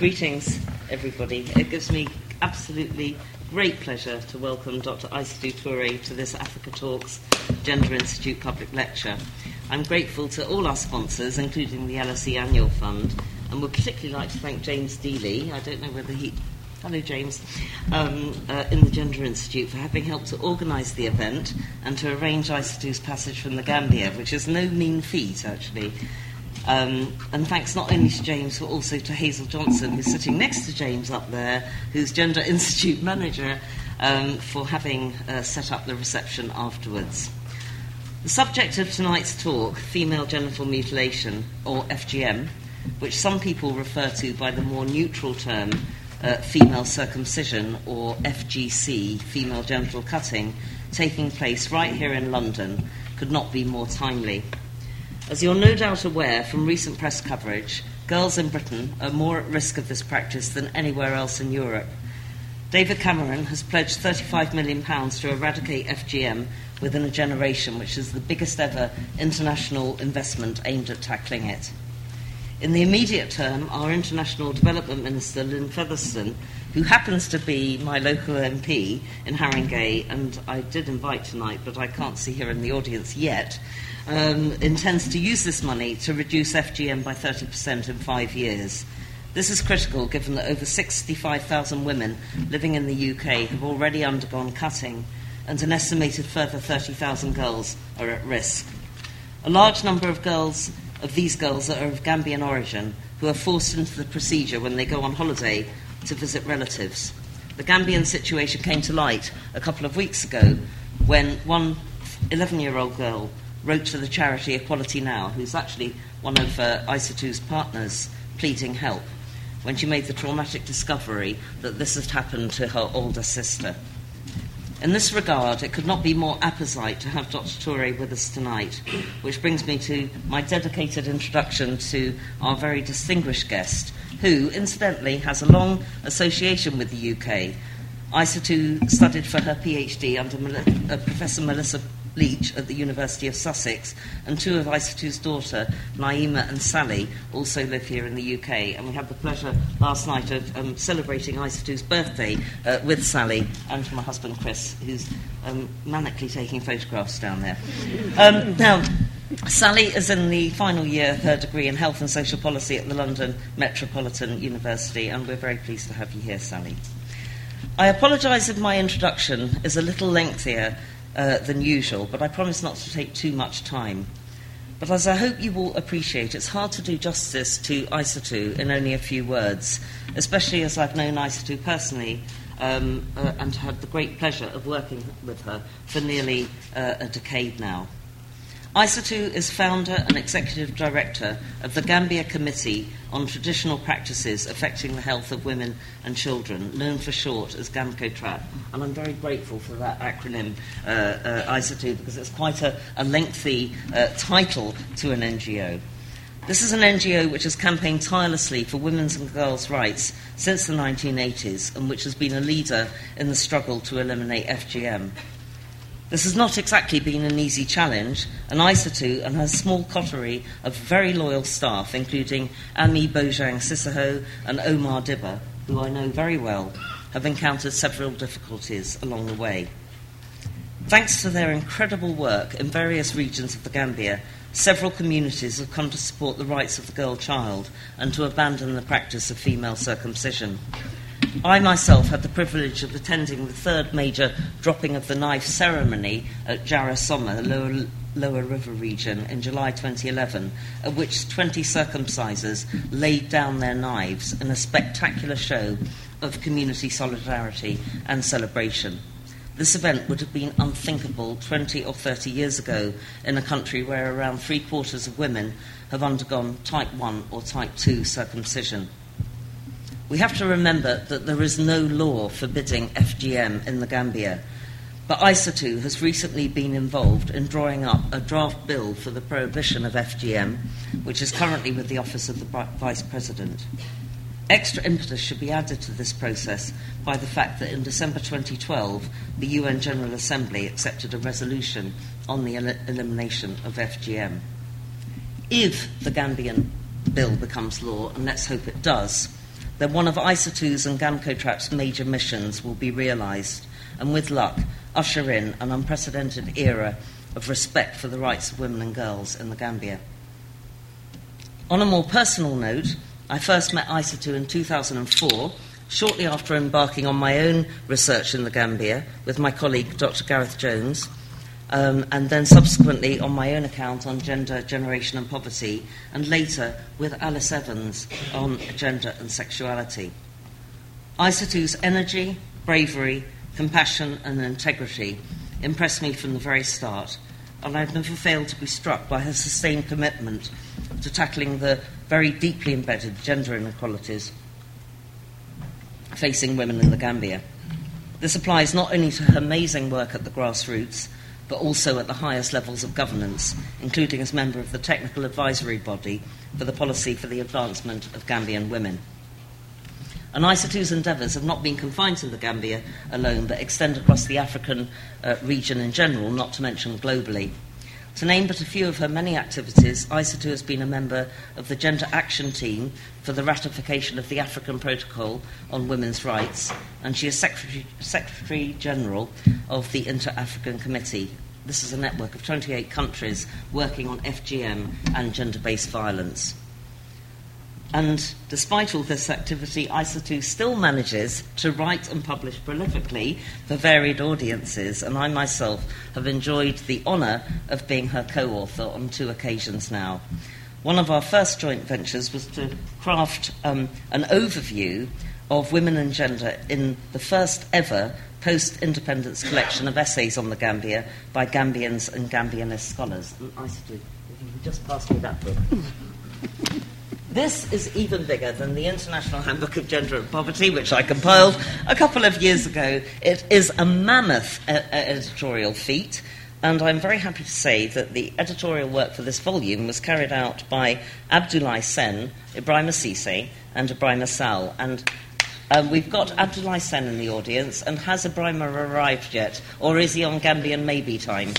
Greetings, everybody. It gives me absolutely great pleasure to welcome Dr. Isatou Touray to this Africa Talks Gender Institute public lecture. I'm grateful to all our sponsors, including the LSE Annual Fund, and would particularly like to thank James Dealey. I don't know whether he. Hello, James. Um, uh, in the Gender Institute for having helped to organise the event and to arrange Isatou's passage from the Gambia, which is no mean feat, actually. Um, and thanks not only to James, but also to Hazel Johnson, who's sitting next to James up there, who's Gender Institute manager, um, for having uh, set up the reception afterwards. The subject of tonight's talk, female genital mutilation, or FGM, which some people refer to by the more neutral term uh, female circumcision, or FGC, female genital cutting, taking place right here in London, could not be more timely. As you're no doubt aware from recent press coverage, girls in Britain are more at risk of this practice than anywhere else in Europe. David Cameron has pledged £35 million to eradicate FGM within a generation, which is the biggest ever international investment aimed at tackling it. In the immediate term, our International Development Minister, Lynne Featherstone, who happens to be my local MP in Haringey, and I did invite tonight, but I can't see her in the audience yet, um, intends to use this money to reduce FGM by 30% in five years. This is critical given that over 65,000 women living in the UK have already undergone cutting, and an estimated further 30,000 girls are at risk. A large number of girls of these girls are of Gambian origin who are forced into the procedure when they go on holiday to visit relatives. The Gambian situation came to light a couple of weeks ago when one 11 year old girl wrote to the charity Equality Now, who's actually one of uh, partners, pleading help when she made the traumatic discovery that this had happened to her older sister. In this regard, it could not be more apposite to have Dr. Touray with us tonight, which brings me to my dedicated introduction to our very distinguished guest, who, incidentally, has a long association with the UK. Isatou studied for her PhD under uh, Professor Melissa Leach at the University of Sussex, and two of Isatou's daughter, Naima and Sally, also live here in the UK. And we had the pleasure last night of um, celebrating Isatou's birthday uh, with Sally and my husband Chris, who's um, manically taking photographs down there. Um, now, Sally is in the final year of her degree in health and social policy at the London Metropolitan University, and we're very pleased to have you here, Sally. I apologise if my introduction is a little lengthier uh, than usual, but I promise not to take too much time. But as I hope you will appreciate, it's hard to do justice to Isatou in only a few words, especially as I've known Isatou personally um, uh, and had the great pleasure of working with her for nearly uh, a decade now. Isatou is founder and executive director of the Gambia Committee on Traditional Practices Affecting the Health of Women and Children, known for short as GAMCOTRAP. And I'm very grateful for that acronym, uh, uh, Isatou, because it's quite a, a lengthy uh, title to an NGO. This is an NGO which has campaigned tirelessly for women's and girls' rights since the 1980s and which has been a leader in the struggle to eliminate FGM. This has not exactly been an easy challenge, and Isatou and her small coterie of very loyal staff, including Ami Bojang Sissoho and Omar Dibba, who I know very well, have encountered several difficulties along the way. Thanks to their incredible work in various regions of the Gambia, several communities have come to support the rights of the girl child and to abandon the practice of female circumcision. I myself had the privilege of attending the third major dropping of the knife ceremony at Jarra Soma, the lower, lower River region, in July 2011, at which 20 circumcisers laid down their knives in a spectacular show of community solidarity and celebration. This event would have been unthinkable 20 or 30 years ago in a country where around three quarters of women have undergone type 1 or type 2 circumcision. We have to remember that there is no law forbidding FGM in the Gambia, but Isatou has recently been involved in drawing up a draft bill for the prohibition of FGM, which is currently with the Office of the Vice President. Extra impetus should be added to this process by the fact that in December 2012, the UN General Assembly accepted a resolution on the el- elimination of FGM. If the Gambian bill becomes law, and let's hope it does, then one of Isatou's and GAMCOTRAP's major missions will be realised, and with luck, usher in an unprecedented era of respect for the rights of women and girls in the Gambia. On a more personal note, I first met Isatou in 2004, shortly after embarking on my own research in the Gambia with my colleague Dr. Gareth Jones, um, and then subsequently on my own account on gender, generation, and poverty, and later with Alice Evans on gender and sexuality. Isatou's energy, bravery, compassion, and integrity impressed me from the very start, and I've never failed to be struck by her sustained commitment to tackling the very deeply embedded gender inequalities facing women in the Gambia. This applies not only to her amazing work at the grassroots, but also at the highest levels of governance, including as member of the technical advisory body for the policy for the advancement of Gambian women. And Isatou's endeavours have not been confined to the Gambia alone, but extend across the African uh, region in general, not to mention globally. To name but a few of her many activities, Isatou has been a member of the Gender Action Team for the ratification of the African Protocol on Women's Rights, and she is Secretary, Secretary General of the Inter African Committee. This is a network of 28 countries working on FGM and gender based violence. And despite all this activity, Isatou still manages to write and publish prolifically for varied audiences, and I myself have enjoyed the honour of being her co author on two occasions now. One of our first joint ventures was to craft um, an overview of women and gender in the first ever post independence collection of essays on the Gambia by Gambians and Gambianist scholars. And if you could just pass me that book. This is even bigger than the International Handbook of Gender and Poverty, which I compiled a couple of years ago. It is a mammoth uh, uh, editorial feat, and I'm very happy to say that the editorial work for this volume was carried out by Abdoulaye Saine, Ebrima Ceesay, and Ebrima Sall. And um, we've got Abdoulaye Saine in the audience, and has Ibrahima arrived yet, or is he on Gambian maybe time?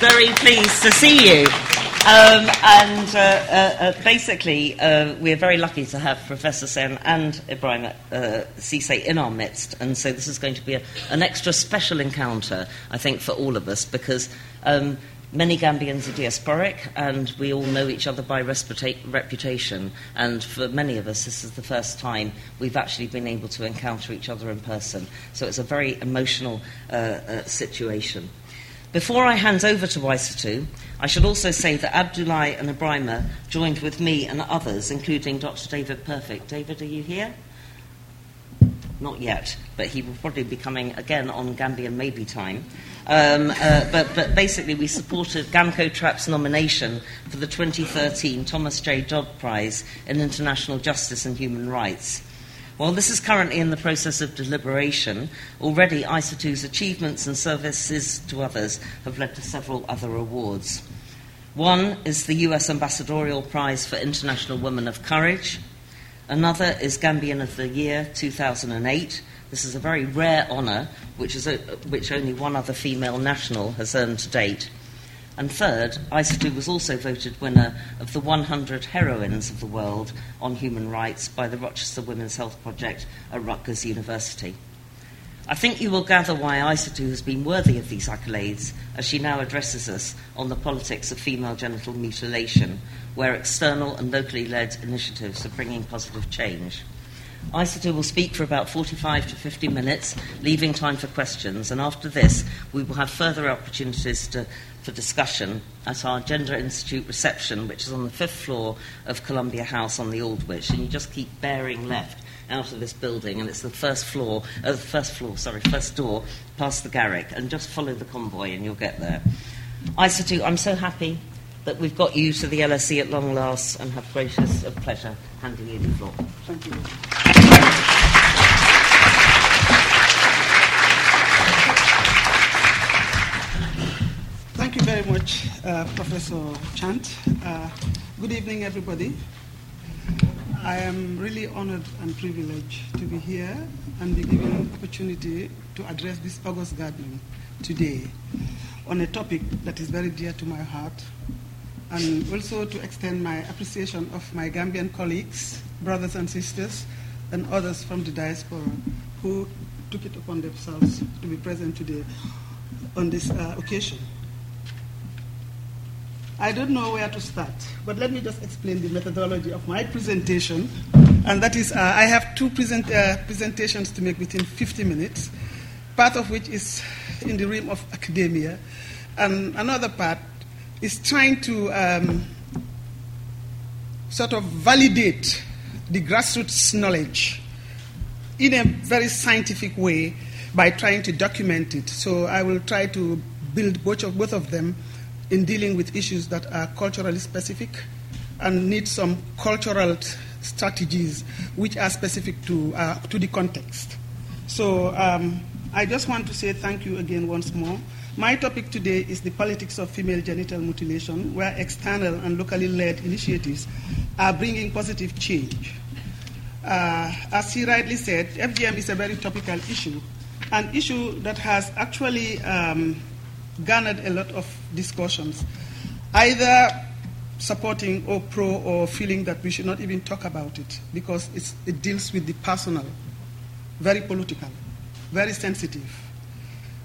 very pleased to see you. Um, and uh, uh, uh, basically, uh, we're very lucky to have Professor Saine and Ibrahim uh, Ceesay in our midst. And so this is going to be a, an extra special encounter, I think, for all of us, because um, many Gambians are diasporic, and we all know each other by reputa- reputation. And for many of us, this is the first time we've actually been able to encounter each other in person. So it's a very emotional uh, uh, situation. Before I hand over to Isatou, I should also say that Abdoulaye and Ibrahima joined with me and others, including Dr. David Perfect. David, are you here? Not yet, but he will probably be coming again on Gambian Maybe Time. Um, uh, but, but, basically, we supported GAMCOTRAP's nomination for the 2013 Thomas J. Dodd Prize in International Justice and Human Rights. While this is currently in the process of deliberation, already Isatou's achievements and services to others have led to several other awards. One is the US Ambassadorial Prize for International Women of Courage. Another is Gambian of the Year 2008. This is a very rare honour, which, which only one other female national has earned to date. And third, Isatou was also voted winner of the 100 Heroines of the World on Human Rights by the Rochester Women's Health Project at Rutgers University. I think you will gather why Isatou has been worthy of these accolades as she now addresses us on the politics of female genital mutilation, where external and locally led initiatives are bringing positive change. Isatou will speak for about 45 to 50 minutes, leaving time for questions, and after this, we will have further opportunities to for discussion at our Gender Institute reception, which is on the fifth floor of Columbia House on the Aldwych. And you just keep bearing left out of this building, and it's the first floor, uh, first floor, sorry, first door past the Garrick, and just follow the convoy, and you'll get there. Isatou, I'm so happy that we've got you to the LSE at long last, and have gracious of pleasure handing you the floor. Thank you. Very much, uh, Professor Chant. Uh, good evening, everybody. I am really honored and privileged to be here and be given the opportunity to address this August gathering today on a topic that is very dear to my heart, and also to extend my appreciation of my Gambian colleagues, brothers and sisters, and others from the diaspora who took it upon themselves to be present today on this uh, occasion. I don't know where to start, but let me just explain the methodology of my presentation. And that is, uh, I have two present, uh, presentations to make within 50 minutes, part of which is in the realm of academia, and another part is trying to um, sort of validate the grassroots knowledge in a very scientific way by trying to document it. So I will try to build both of, both of them in dealing with issues that are culturally specific and need some cultural strategies which are specific to, uh, to the context. So um, I just want to say thank you again once more. My topic today is the politics of female genital mutilation, where external and locally led initiatives are bringing positive change. Uh, as he rightly said, FGM is a very topical issue, an issue that has actually um, garnered a lot of discussions, either supporting or pro or feeling that we should not even talk about it because it deals with the personal, very political, very sensitive.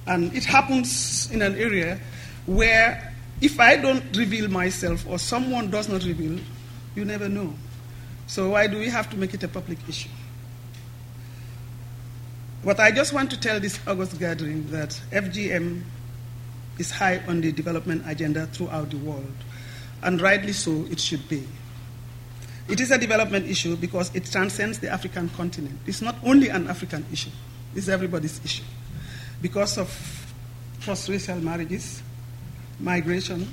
And it happens in an area where if I don't reveal myself or someone does not reveal, you never know. So why do we have to make it a public issue? But I just want to tell this August gathering that FGM is high on the development agenda throughout the world, and rightly so it should be. It is a development issue because it transcends the African continent. It's not only an African issue, it's everybody's issue. Because of cross-racial marriages, migration,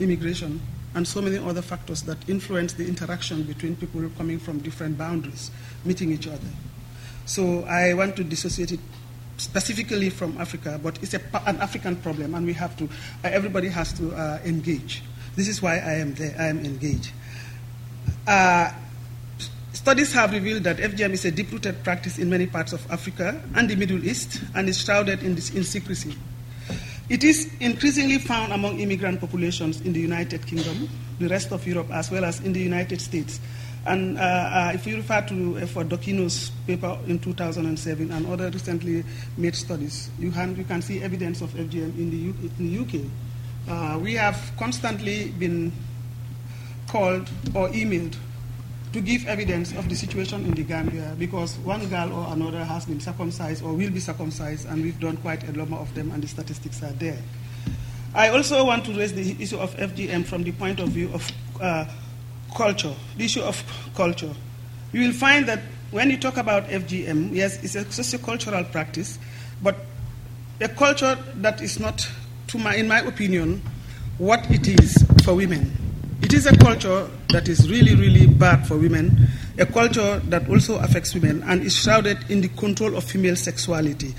immigration, and so many other factors that influence the interaction between people coming from different boundaries, meeting each other. So I want to dissociate it specifically from Africa, but it's a, an African problem, and we have to, uh, everybody has to uh, engage. This is why I am there, I am engaged. Uh, studies have revealed that FGM is a deep rooted practice in many parts of Africa and the Middle East, and is shrouded in, this, in secrecy. It is increasingly found among immigrant populations in the United Kingdom, the rest of Europe, as well as in the United States. And uh, uh, if you refer to uh, for Dorkenoo's paper in 2007 and other recently made studies, you can, you can see evidence of FGM in the, U, in the UK. Uh, we have constantly been called or emailed to give evidence of the situation in the Gambia because one girl or another has been circumcised or will be circumcised, and we've done quite a number of them, and the statistics are there. I also want to raise the issue of FGM from the point of view of uh, culture, the issue of culture. You will find that when you talk about FGM, yes, it's a sociocultural practice, but a culture that is not, to my, in my opinion, what it is for women. It is a culture that is really, really bad for women, a culture that also affects women and is shrouded in the control of female sexuality.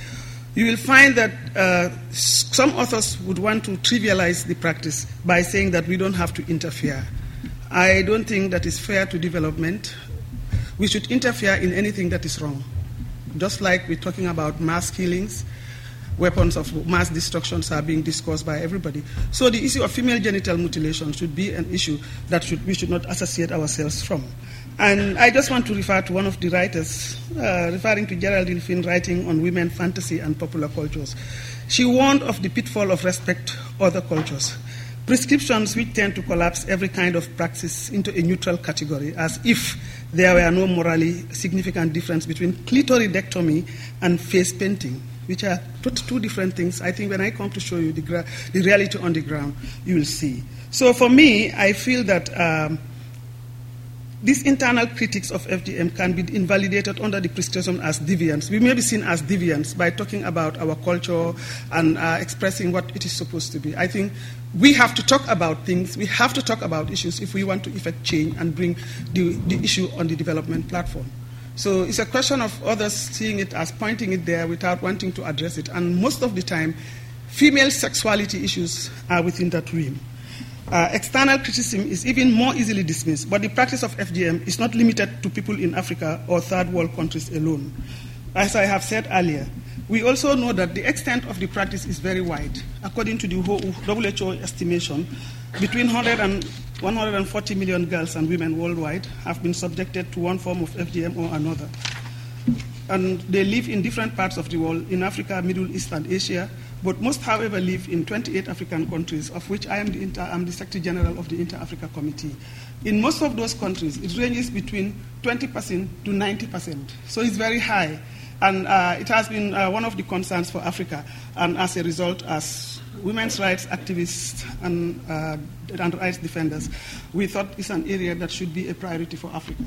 You will find that uh, some authors would want to trivialize the practice by saying that we don't have to interfere. I don't think that is fair to development. We should interfere in anything that is wrong. Just like we're talking about mass killings, weapons of mass destructions are being discussed by everybody. So the issue of female genital mutilation should be an issue that should, we should not associate ourselves from. And I just want to refer to one of the writers, uh, referring to Geraldine Finn, writing on women, fantasy, and popular cultures. She warned of the pitfall of respect other cultures. Prescriptions which tend to collapse every kind of practice into a neutral category, as if there were no morally significant difference between clitoridectomy and face painting, which are two different things. I think when I come to show you the, gra- the reality on the ground, you will see. So for me, I feel that um, these internal critics of FGM can be invalidated under the prescription as deviants. We may be seen as deviants by talking about our culture and uh, expressing what it is supposed to be. I think we have to talk about things, we have to talk about issues if we want to effect change and bring the, the issue on the development platform. So it's a question of others seeing it as pointing it there without wanting to address it. And most of the time, female sexuality issues are within that realm. Uh, external criticism is even more easily dismissed, but the practice of FGM is not limited to people in Africa or third world countries alone. As I have said earlier, we also know that the extent of the practice is very wide. According to the WHO estimation, between 100 and 140 million girls and women worldwide have been subjected to one form of FGM or another. And they live in different parts of the world, in Africa, Middle East, and Asia. But most, however, live in 28 African countries, of which I am the, inter, I'm the Secretary General of the Inter-Africa Committee. In most of those countries, it ranges between 20% to 90%. So it's very high. And uh, it has been uh, one of the concerns for Africa. And as a result, as women's rights activists and, uh, and rights defenders, we thought it's an area that should be a priority for Africa.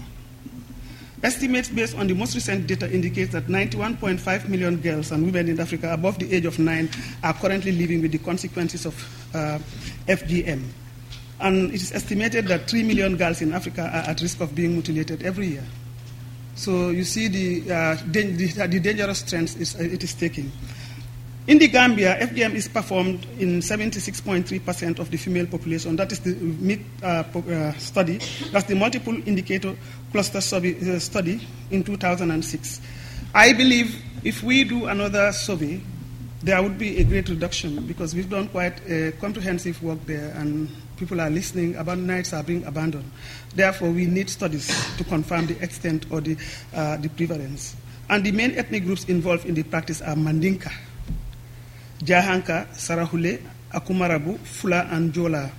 Estimates based on the most recent data indicate that 91.5 million girls and women in Africa above the age of nine are currently living with the consequences of uh, FGM. And it is estimated that 3 million girls in Africa are at risk of being mutilated every year. So you see the, uh, the, the, dangerous trends it is taking. In the Gambia, FGM is performed in 76.3% of the female population. That is the MICS uh, uh, study. That's the multiple indicator cluster uh, study in 2006. I believe if we do another survey, there would be a great reduction because we've done quite a comprehensive work there and people are listening, abandoned nights are being abandoned. Therefore, we need studies to confirm the extent or the, uh, the prevalence. And the main ethnic groups involved in the practice are Mandinka, Jahanka, Sarahule, Akumarabu, Fula, and Jola.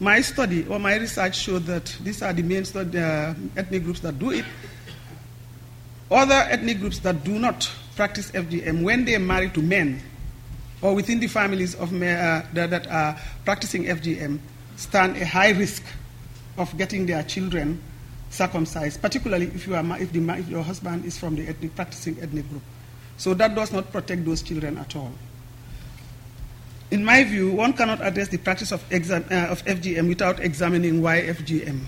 My study or my research showed that these are the main study, uh, ethnic groups that do it. Other ethnic groups that do not practice FGM, when they marry to men or within the families of men, uh, that, that are practicing FGM, stand a high risk of getting their children circumcised, particularly if, you are, if, the, if your husband is from the ethnic, practicing ethnic group. So that does not protect those children at all. In my view, one cannot address the practice of, exam, uh, of FGM without examining why FGM.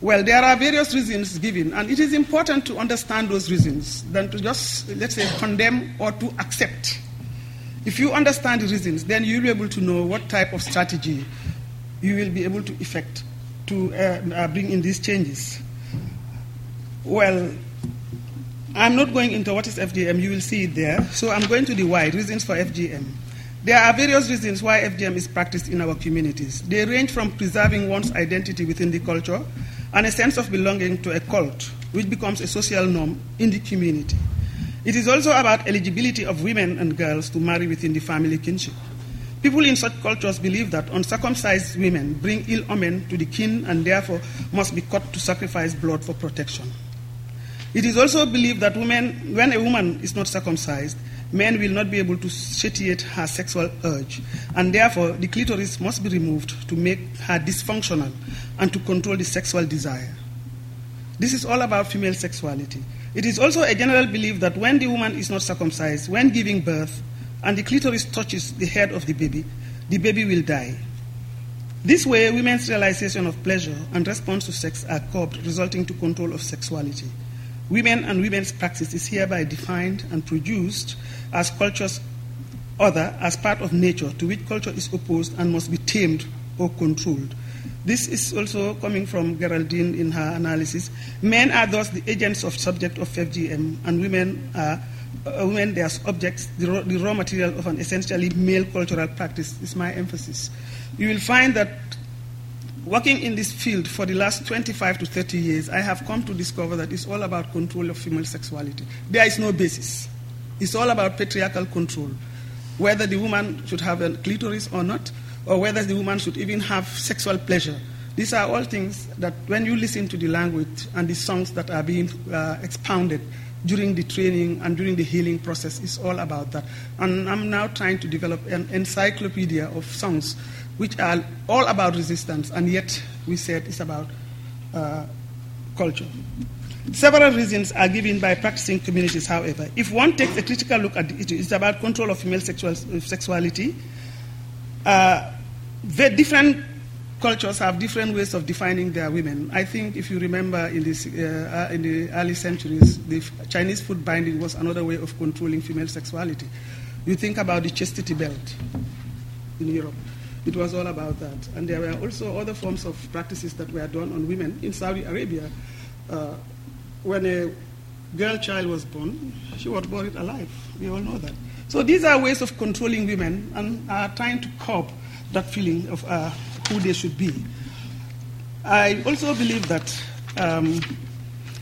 Well, there are various reasons given, and it is important to understand those reasons than to just, let's say, condemn or to accept. If you understand the reasons, then you'll be able to know what type of strategy you will be able to effect to uh, uh, bring in these changes. Well, I'm not going into what is FGM, you will see it there. So I'm going to the why, reasons for FGM. There are various reasons why FGM is practiced in our communities. They range from preserving one's identity within the culture and a sense of belonging to a cult, which becomes a social norm in the community. It is also about eligibility of women and girls to marry within the family kinship. People in such cultures believe that uncircumcised women bring ill omen to the kin and therefore must be cut to sacrifice blood for protection. It is also believed that women, when a woman is not circumcised, men will not be able to satiate her sexual urge, and therefore the clitoris must be removed to make her dysfunctional and to control the sexual desire. This is all about female sexuality. It is also a general belief that when the woman is not circumcised, when giving birth, and the clitoris touches the head of the baby, the baby will die. This way, women's realization of pleasure and response to sex are curbed, resulting to control of sexuality. Women and women's practice is hereby defined and produced as culture's other as part of nature to which culture is opposed and must be tamed or controlled. This is also coming from Geraldine in her analysis. Men are thus the agents of subject of FGM, and women are uh, women they are objects, the raw, the raw material of an essentially male cultural practice. Is my emphasis. You will find that working in this field for the last 25 to 30 years, I have come to discover that it's all about control of female sexuality. There is no basis. It's all about patriarchal control. Whether the woman should have a clitoris or not, or whether the woman should even have sexual pleasure. These are all things that, when you listen to the language and the songs that are being uh, expounded during the training and during the healing process, it's all about that. And I'm now trying to develop an encyclopedia of songs which are all about resistance, and yet we said it's about uh, culture. Several reasons are given by practicing communities, however. If one takes a critical look at the issue, it's about control of female sexual, sexuality. Uh, different cultures have different ways of defining their women. I think if you remember in, this, uh, in the early centuries, the Chinese foot binding was another way of controlling female sexuality. You think about the chastity belt in Europe. It was all about that. And there were also other forms of practices that were done on women in Saudi Arabia. Uh, when a girl child was born, she was buried alive. We all know that. So these are ways of controlling women and are trying to curb that feeling of uh, who they should be. I also believe that um,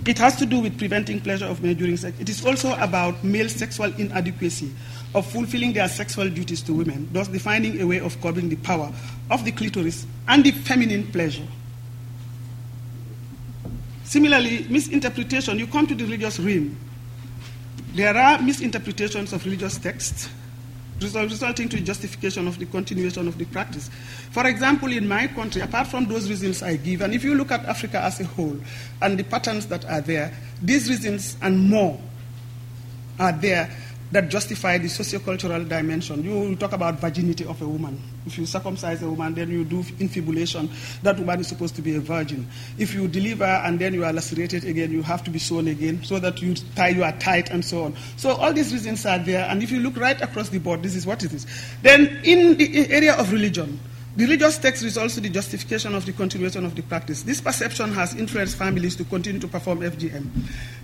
it has to do with preventing pleasure of men during sex. It is also about male sexual inadequacy of fulfilling their sexual duties to women, thus defining a way of curbing the power of the clitoris and the feminine pleasure. Similarly, misinterpretation, you come to the religious realm. There are misinterpretations of religious texts resulting to justification of the continuation of the practice. For example, in my country, apart from those reasons I give, and if you look at Africa as a whole and the patterns that are there, these reasons and more are there that justify the sociocultural dimension. You talk about virginity of a woman. If you circumcise a woman, then you do infibulation. That woman is supposed to be a virgin. If you deliver and then you are lacerated again, you have to be sewn again so that you tie you are tight and so on. So all these reasons are there. And if you look right across the board, this is what it is. Then in the area of religion, the religious text is also the justification of the continuation of the practice. This perception has influenced families to continue to perform FGM.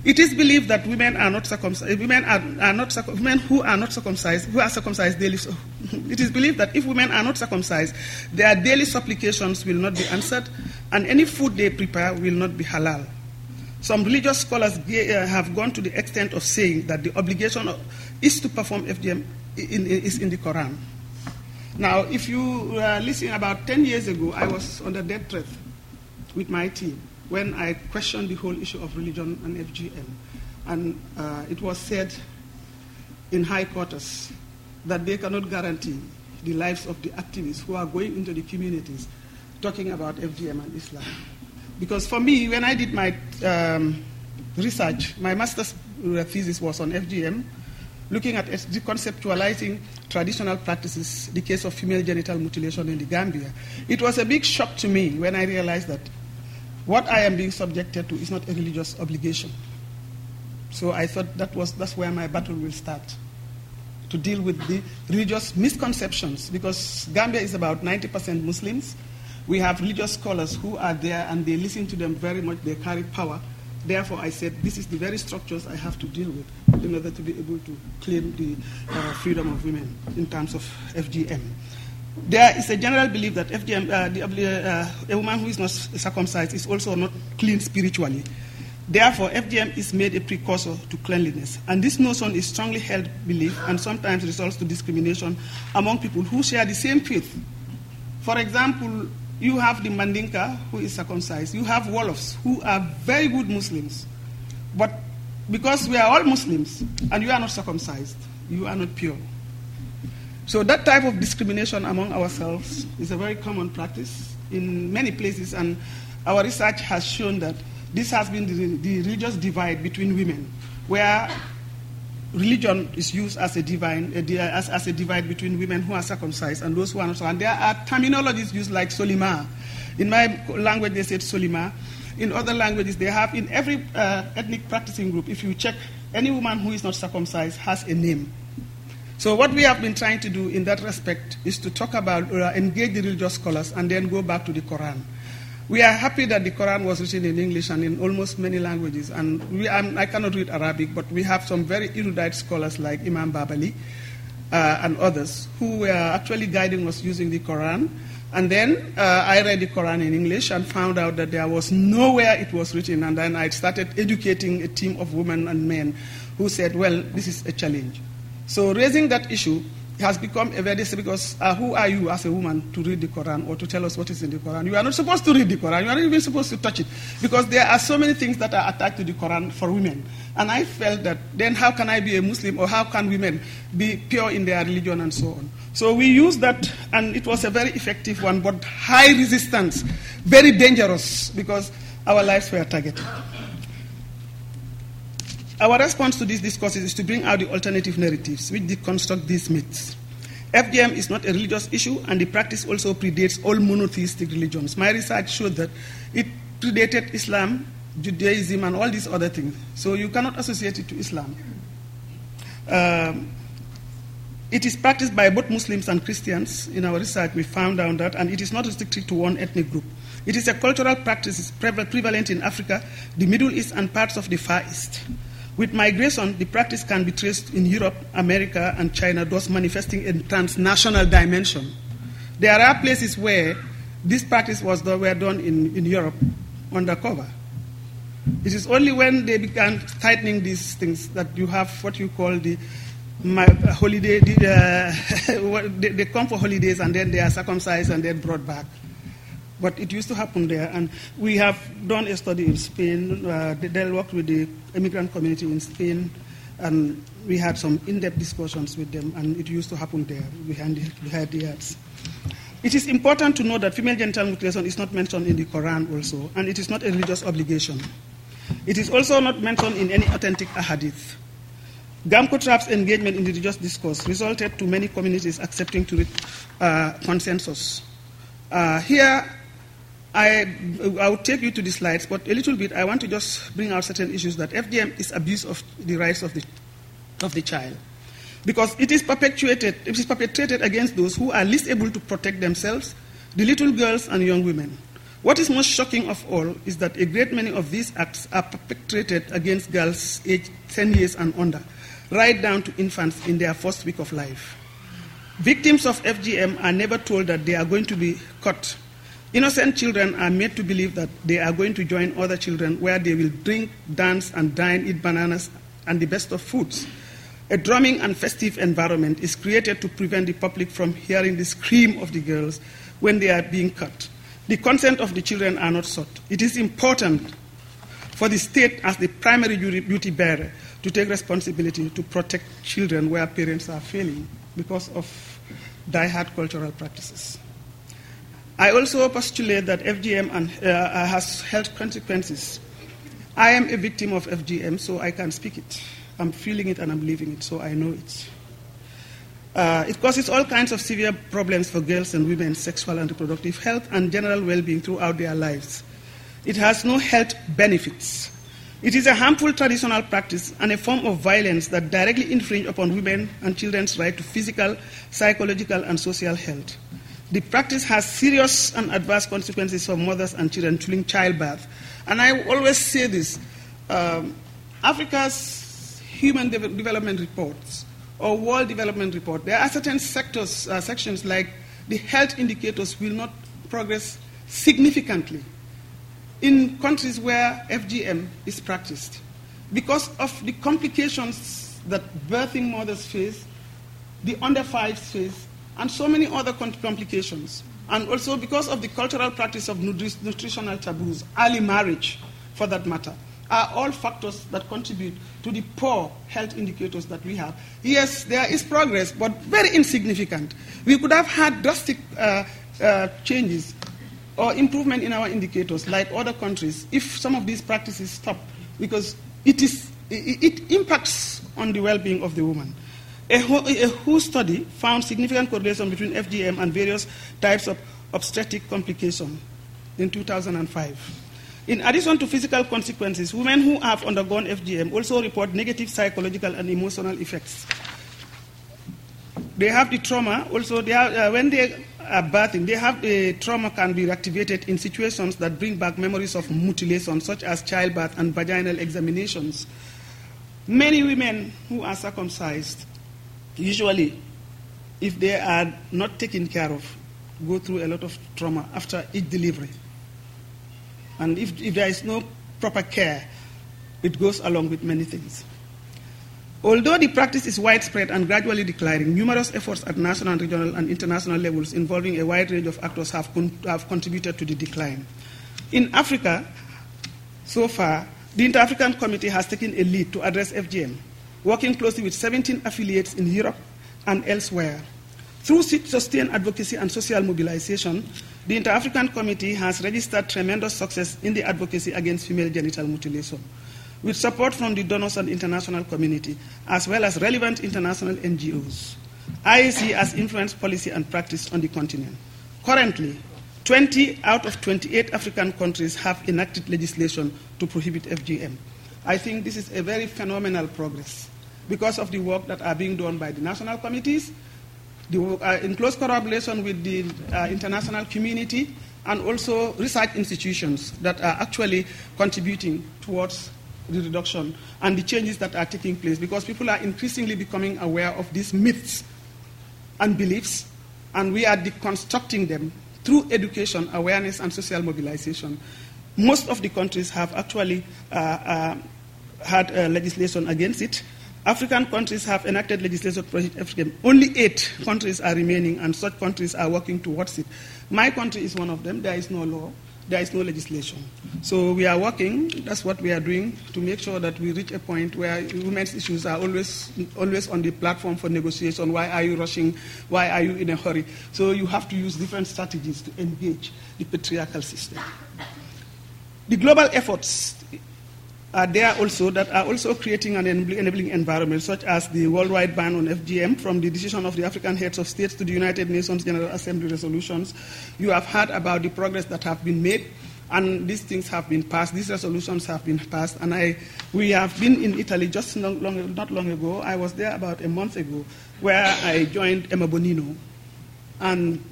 It is believed that women are not circumcised. Women are, are not women who are not circumcised, who are circumcised daily. So it is believed that if women are not circumcised, their daily supplications will not be answered, and any food they prepare will not be halal. Some religious scholars uh, have gone to the extent of saying that the obligation is to perform FGM is in the Quran. Now, if you uh, listen, about 10 years ago, I was on the death threat with my team when I questioned the whole issue of religion and FGM. And uh, it was said in high quarters that they cannot guarantee the lives of the activists who are going into the communities talking about FGM and Islam. Because for me, when I did my um, research, my master's thesis was on FGM looking at deconceptualizing traditional practices, the case of female genital mutilation in the Gambia, it was a big shock to me when I realized that what I am being subjected to is not a religious obligation. So I thought that was, that's where my battle will start to deal with the religious misconceptions because Gambia is about 90% Muslims. We have religious scholars who are there and they listen to them very much, they carry power. Therefore, I said, this is the very structures I have to deal with in order to be able to claim the uh, freedom of women in terms of FGM. There is a general belief that FGM, uh, the, uh, a woman who is not circumcised is also not clean spiritually. Therefore, FGM is made a precursor to cleanliness. And this notion is strongly held belief and sometimes results to discrimination among people who share the same faith. For example, you have the Mandinka who is circumcised. You have Wolofs who are very good Muslims. But because we are all Muslims and you are not circumcised, you are not pure. So that type of discrimination among ourselves is a very common practice in many places, and our research has shown that this has been the, the religious divide between women, where religion is used as a divine, as, as, a divide between women who are circumcised and those who are not. And there are terminologies used like solima. In my language, they said solima. In other languages, they have in every uh, ethnic practicing group. If you check, any woman who is not circumcised has a name. So what we have been trying to do in that respect is to talk about, uh, engage the religious scholars, and then go back to the Quran. We are happy that the Quran was written in English and in almost many languages. And we, I cannot read Arabic, but we have some very erudite scholars like Imam Baba Leigh uh, and others who were actually guiding us using the Quran. And then uh, I read the Quran in English and found out that there was nowhere it was written. And then I started educating a team of women and men who said, well, this is a challenge. So raising that issue has become a very because uh, who are you as a woman to read the Quran or to tell us what is in the Quran? You are not supposed to read the Quran. You are not even supposed to touch it because there are so many things that are attached to the Quran for women. And I felt that then how can I be a Muslim or how can women be pure in their religion and so on? So we used that and it was a very effective one, but high resistance, very dangerous because our lives were targeted. Our response to these discourses is to bring out the alternative narratives which deconstruct these myths. FGM is not a religious issue, and the practice also predates all monotheistic religions. My research showed that it predated Islam, Judaism, and all these other things. So you cannot associate it to Islam. Um, it is practiced by both Muslims and Christians. In our research, we found out that, and it is not restricted to one ethnic group. It is a cultural practice prevalent in Africa, the Middle East, and parts of the Far East. With migration, the practice can be traced in Europe, America, and China, thus manifesting a transnational dimension. There are places where this practice was done, were done in, in Europe undercover. It is only when they began tightening these things that you have what you call the my, uh, holiday. The, uh, they, they come for holidays and then they are circumcised and then brought back. But it used to happen there, and we have done a study in Spain. Uh, they, worked with the immigrant community in Spain, and we had some in-depth discussions with them, and it used to happen there behind the, behind the yards. It is important to know that female genital mutilation is not mentioned in the Quran also, and it is not a religious obligation. It is also not mentioned in any authentic ahadith. GAMCOTRAP's engagement in religious discourse resulted to many communities accepting to uh, consensus. Uh, here, I, I will take you to the slides, but a little bit, I want to just bring out certain issues that FGM is abuse of the rights of the, of the child. Because it is perpetuated, it is perpetrated against those who are least able to protect themselves, the little girls and young women. What is most shocking of all is that a great many of these acts are perpetrated against girls aged 10 years and under, right down to infants in their first week of life. Victims of FGM are never told that they are going to be caught. Innocent children are made to believe that they are going to join other children where they will drink, dance, and dine, eat bananas, and the best of foods. A drumming and festive environment is created to prevent the public from hearing the scream of the girls when they are being cut. The consent of the children are not sought. It is important for the state, as the primary duty bearer, to take responsibility to protect children where parents are failing because of die-hard cultural practices. I also postulate that FGM and, uh, has health consequences. I am a victim of FGM, so I can speak it. I'm feeling it and I'm living it, so I know it. Uh, it causes all kinds of severe problems for girls and women, sexual and reproductive health and general well being throughout their lives. It has no health benefits. It is a harmful traditional practice and a form of violence that directly infringe upon women and children's right to physical, psychological, and social health. The practice has serious and adverse consequences for mothers and children during childbirth. And I always say this um, Africa's human de- development reports or World Development Report, there are certain sectors, uh, sections like the health indicators will not progress significantly in countries where FGM is practiced because of the complications that birthing mothers face, the under fives face, and so many other complications. And also because of the cultural practice of nutritional taboos, early marriage for that matter are all factors that contribute to the poor health indicators that we have. Yes, there is progress, but very insignificant. We could have had drastic uh, uh, changes or improvement in our indicators like other countries if some of these practices stop, because it, is, it, it impacts on the well being of the woman. A WHO study found significant correlation between FGM and various types of obstetric complication in 2005. In addition to physical consequences, women who have undergone FGM also report negative psychological and emotional effects. They have the trauma, also, they have, uh, when they are birthing, they have the trauma can be reactivated in situations that bring back memories of mutilation, such as childbirth and vaginal examinations. Many women who are circumcised, usually, if they are not taken care of, go through a lot of trauma after each delivery. And if, if there is no proper care, it goes along with many things. Although the practice is widespread and gradually declining, numerous efforts at national, regional, and international levels involving a wide range of actors have, con- have contributed to the decline. In Africa, so far, the Inter African Committee has taken a lead to address FGM, working closely with 17 affiliates in Europe and elsewhere. Through sustained advocacy and social mobilization, the Inter African Committee has registered tremendous success in the advocacy against female genital mutilation. With support from the donors and international community, as well as relevant international NGOs, IAC has influenced policy and practice on the continent. Currently, 20 out of 28 African countries have enacted legislation to prohibit FGM. I think this is a very phenomenal progress because of the work that are being done by the national committees, the, uh, in close collaboration with the uh, international community and also research institutions that are actually contributing towards the reduction and the changes that are taking place because people are increasingly becoming aware of these myths and beliefs and we are deconstructing them through education, awareness, and social mobilization. Most of the countries have actually uh, uh, had uh, legislation against it. African countries have enacted legislation to prohibit FGM. Only eight countries are remaining, and such countries are working towards it. My country is one of them. There is no law, there is no legislation. So we are working, that's what we are doing, to make sure that we reach a point where women's issues are always, always on the platform for negotiation. Why are you rushing? Why are you in a hurry? So you have to use different strategies to engage the patriarchal system. The global efforts Uh, are there also that are also creating an enabling environment, such as the worldwide ban on FGM from the decision of the African heads of states to the United Nations General Assembly resolutions. You have heard about the progress that have been made, and these things have been passed. These resolutions have been passed, and I, we have been in Italy just long, long, not long ago. I was there about a month ago, where I joined Emma Bonino and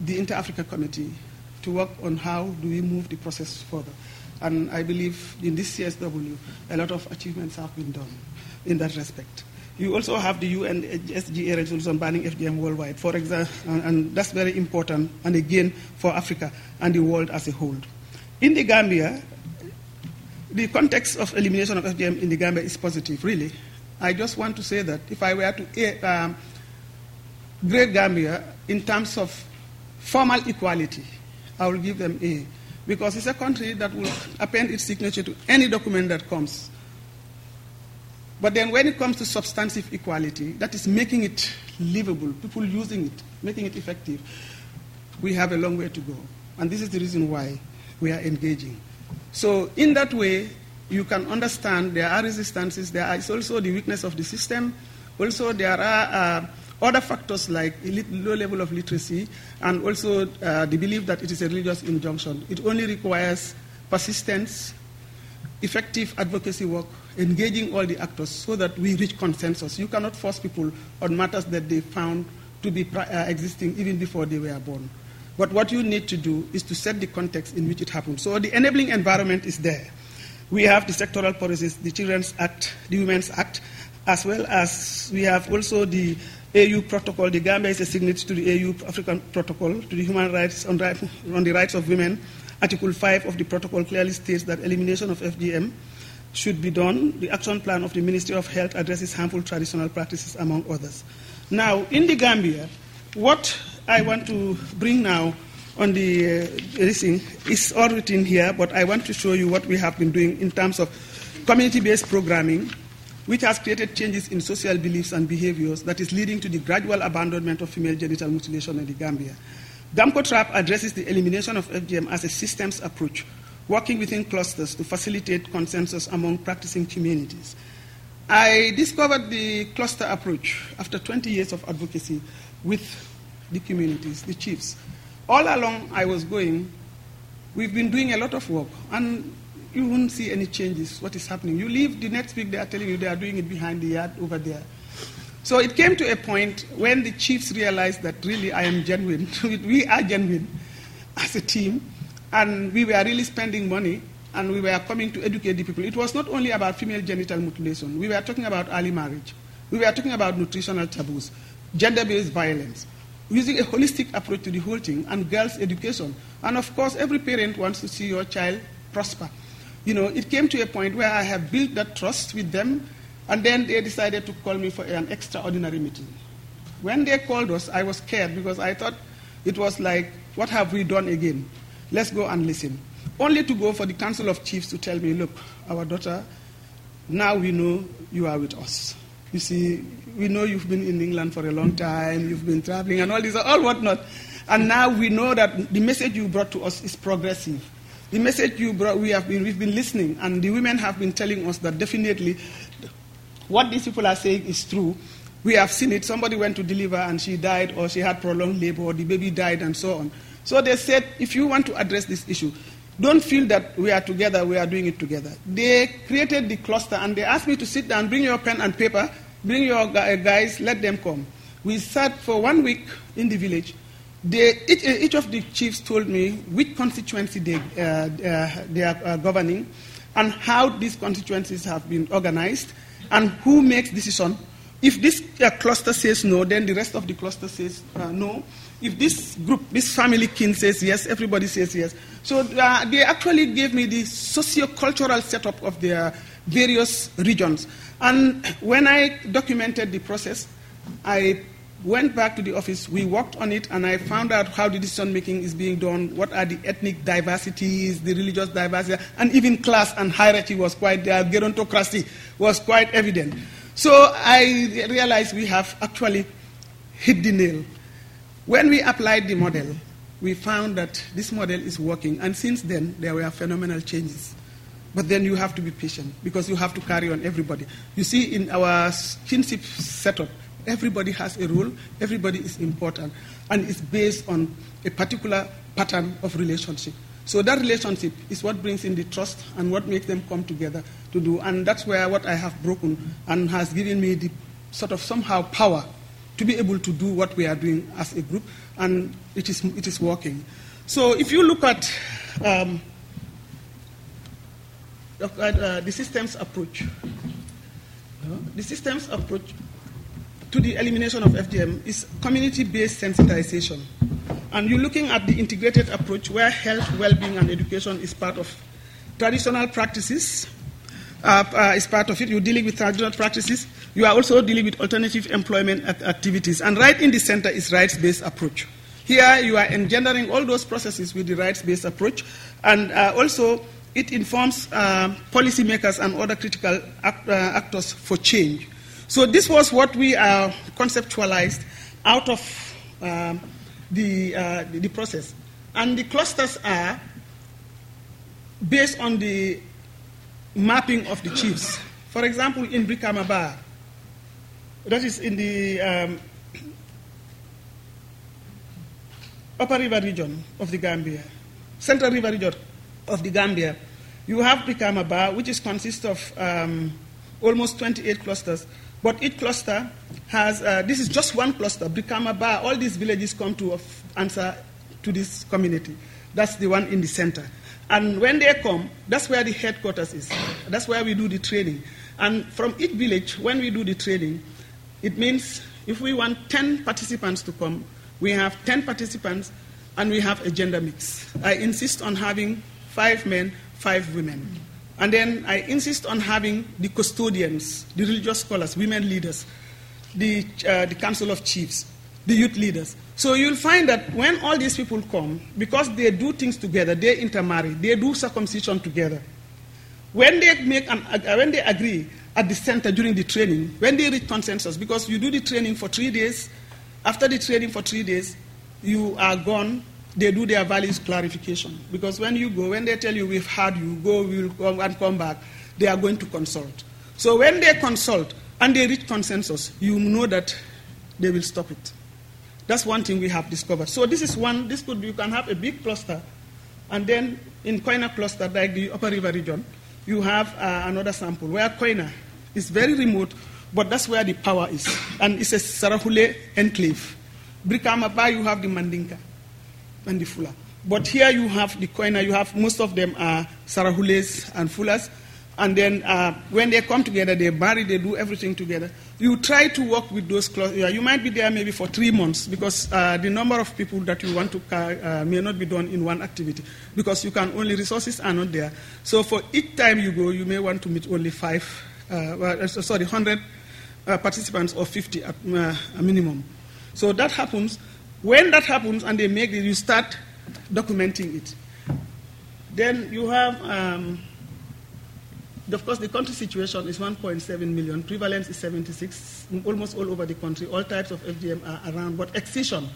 the Inter-Africa Committee to work on how do we move the process further. And I believe in this CSW, a lot of achievements have been done in that respect. You also have the UN SGA resolution banning FGM worldwide, for example, and that's very important, and again for Africa and the world as a whole. In the Gambia, the context of elimination of FGM in the Gambia is positive, really. I just want to say that if I were to um, grade Gambia in terms of formal equality, I will give them A because it's a country that will append its signature to any document that comes. But then when it comes to substantive equality, that is making it livable, people using it, making it effective, we have a long way to go. And this is the reason why we are engaging. So in that way, you can understand there are resistances, there is also the weakness of the system, also there are uh, other factors like low level of literacy and also uh, the belief that it is a religious injunction. It only requires persistence, effective advocacy work, engaging all the actors so that we reach consensus. You cannot force people on matters that they found to be uh, existing even before they were born. But what you need to do is to set the context in which it happened. So the enabling environment is there. We have the sectoral policies, the Children's Act, the Women's Act, as well as we have also the AU protocol. The Gambia is a signatory to the AU African Protocol to the Human Rights on, on the Rights of Women. Article 5 of the protocol clearly states that elimination of FGM should be done. The action plan of the Ministry of Health addresses harmful traditional practices, among others. Now, in the Gambia, what I want to bring now on the uh, listing is all written here, but I want to show you what we have been doing in terms of community based programming which has created changes in social beliefs and behaviors that is leading to the gradual abandonment of female genital mutilation in the Gambia. GAMCOTRAP addresses the elimination of FGM as a systems approach, working within clusters to facilitate consensus among practicing communities. I discovered the cluster approach after 20 years of advocacy with the communities, the chiefs. All along I was going, we've been doing a lot of work, and you won't see any changes, what is happening. You leave, the next week they are telling you they are doing it behind the yard over there. So it came to a point when the chiefs realized that really I am genuine. we are genuine as a team, and we were really spending money, and we were coming to educate the people. It was not only about female genital mutilation. We were talking about early marriage. We were talking about nutritional taboos, gender-based violence, using a holistic approach to the whole thing, and girls' education. And of course, every parent wants to see your child prosper you know, it came to a point where I have built that trust with them, and then they decided to call me for an extraordinary meeting. When they called us, I was scared because I thought it was like, what have we done again? Let's go and listen. Only to go for the Council of Chiefs to tell me, look, our daughter, now we know you are with us. You see, we know you've been in England for a long time, you've been traveling and all this, all whatnot. And now we know that the message you brought to us is progressive. The message you brought, we have been, we've been listening, and the women have been telling us that definitely what these people are saying is true. We have seen it. Somebody went to deliver and she died, or she had prolonged labor, or the baby died, and so on. So they said, if you want to address this issue, don't feel that we are together, we are doing it together. They created the cluster and they asked me to sit down, bring your pen and paper, bring your guys, let them come. We sat for one week in the village they, each, each, of the chiefs told me which constituency they, uh, uh, they are uh, governing and how these constituencies have been organized and who makes decision If this uh, cluster says no, then the rest of the cluster says uh, no. If this group, this family kin says yes, everybody says yes. So uh, they actually gave me the socio-cultural setup of their various regions. And when I documented the process, I went back to the office, we worked on it, and I found out how the decision making is being done, what are the ethnic diversities, the religious diversity, and even class and hierarchy was quite, uh, gerontocracy was quite evident. So I realized we have actually hit the nail. When we applied the model, we found that this model is working, and since then, there were phenomenal changes. But then you have to be patient because you have to carry on everybody. You see, in our kinship setup, everybody has a role, everybody is important, and it's based on a particular pattern of relationship. So that relationship is what brings in the trust and what makes them come together to do. And that's where what I have broken and has given me the sort of somehow power to be able to do what we are doing as a group, and it is, it is working. So if you look at um, uh, the systems approach. The systems approach to the elimination of FGM is community-based sensitization. And you're looking at the integrated approach where health, well-being, and education is part of traditional practices. Uh, uh, is part of it. You're dealing with traditional practices. You are also dealing with alternative employment activities. And right in the center is rights-based approach. Here you are engendering all those processes with the rights-based approach, and uh, also it informs uh, policymakers and other critical act, uh, actors for change. So this was what we uh, conceptualized out of um, the, uh, the, the process. And the clusters are based on the mapping of the chiefs. For example, in Brikama Ba, that is in the um, upper river region of the Gambia, central river region of the Gambia, you have Brikama Ba, which is consists of um, almost 28 clusters. But each cluster has, uh, this is just one cluster, Brikama. All these villages come to answer to this community. That's the one in the center. And when they come, that's where the headquarters is. That's where we do the training. And from each village, when we do the training, it means if we want 10 participants to come, we have 10 participants and we have a gender mix. I insist on having five men, five women. And then I insist on having the custodians, the religious scholars, women leaders, the, uh, the council of chiefs, the youth leaders. So you'll find that when all these people come, because they do things together, they intermarry, they do circumcision together. When they make an, uh, when they agree at the center during the training, when they reach consensus, because you do the training for three days, after the training for three days, you are gone they do their values clarification. Because when you go, when they tell you we've had you, go, we'll come and come back, they are going to consult. So when they consult and they reach consensus, you know that they will stop it. That's one thing we have discovered. So this is one, this could be, you can have a big cluster, and then in Koina cluster, like the Upper River region, you have uh, another sample where Koina is very remote, but that's where the power is. And it's a Sarahule enclave. Brikama Ba, you have the Mandinka and the Fula. But here you have the Koina, you have most of them are Sarahules and Fulas. And then uh, when they come together, they marry, they do everything together. You try to work with those clusters. You might be there maybe for three months because uh, the number of people that you want to uh, may not be done in one activity because you can only resources are not there. So for each time you go, you may want to meet only five, uh, uh, sorry, 100 uh, participants or 50 at minimum. So that happens. When that happens and they make it, you start documenting it. Then you have, um, of course, the country situation is 1.7 million. Prevalence is 76, almost all over the country. All types of FGM are around, but excision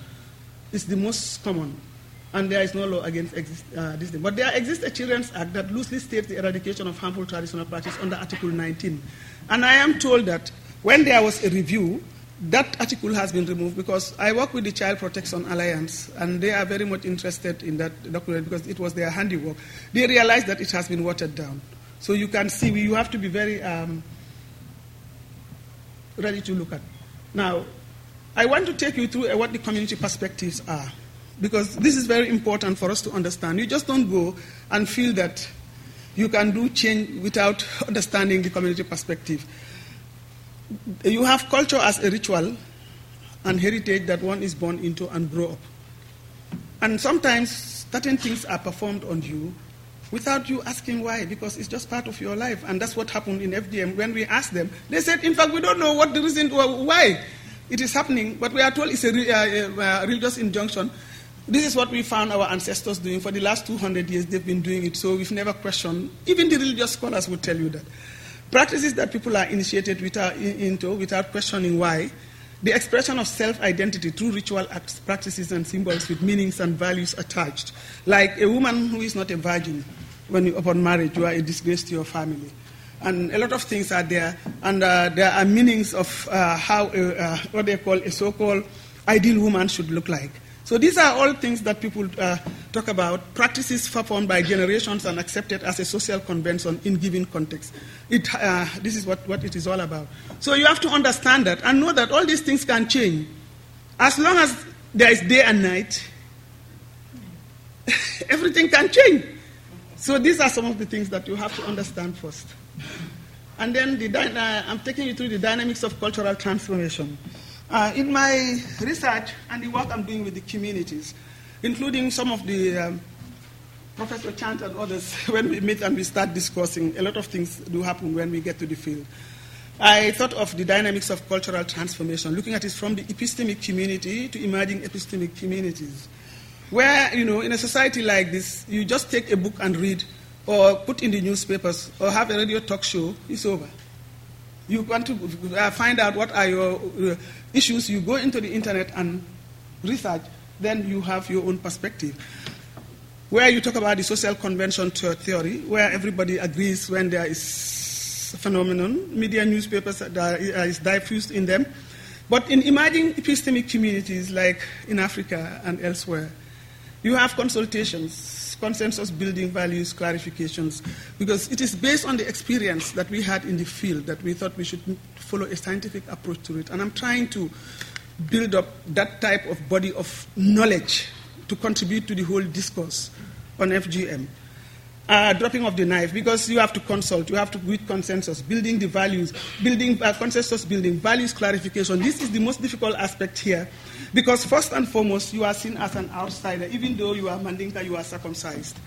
is the most common. And there is no law against exist, uh, this thing. But there exists a Children's Act that loosely states the eradication of harmful traditional practice under Article 19. And I am told that when there was a review, that article has been removed because I work with the Child Protection Alliance and they are very much interested in that document because it was their handiwork. They realize that it has been watered down. So you can see, you have to be very um, ready to look at. Now, I want to take you through what the community perspectives are because this is very important for us to understand. You just don't go and feel that you can do change without understanding the community perspective. You have culture as a ritual and heritage that one is born into and grow up. And sometimes certain things are performed on you without you asking why, because it's just part of your life. And that's what happened in FGM. When we asked them, they said, in fact, we don't know what the reason, why it is happening, but we are told it's a, uh, religious injunction. This is what we found our ancestors doing. For the last 200 years, they've been doing it, so we've never questioned. Even the religious scholars would tell you that. Practices that people are initiated without, into without questioning why, the expression of self identity through ritual acts, practices, and symbols with meanings and values attached. Like a woman who is not a virgin, when you, upon marriage, you are a disgrace to your family. And a lot of things are there, and uh, there are meanings of uh, how uh, what they call a so called ideal woman should look like. So these are all things that people uh, talk about, practices performed by generations and accepted as a social convention in given context. It, uh, this is what, what it is all about. So you have to understand that and know that all these things can change. As long as there is day and night, everything can change. So these are some of the things that you have to understand first. And then the, uh, I'm taking you through the dynamics of cultural transformation. Uh, in my research and the work I'm doing with the communities, including some of the um, Professor Chant and others, when we meet and we start discussing, a lot of things do happen when we get to the field. I thought of the dynamics of cultural transformation, looking at it from the epistemic community to emerging epistemic communities. Where, you know, in a society like this, you just take a book and read, or put in the newspapers, or have a radio talk show, it's over. You want to uh, find out what are your uh, issues, you go into the internet and research, then you have your own perspective. Where you talk about the social convention theory, where everybody agrees when there is a phenomenon, media newspapers that is diffused in them. But in emerging epistemic communities like in Africa and elsewhere, you have consultations consensus building values clarifications because it is based on the experience that we had in the field that we thought we should follow a scientific approach to it. And I'm trying to build up that type of body of knowledge to contribute to the whole discourse on FGM. Uh, dropping of the knife because you have to consult, you have to with consensus, building the values, building uh, consensus building, values clarification. This is the most difficult aspect here because first and foremost, you are seen as an outsider. Even though you are Mandinka, you are circumcised.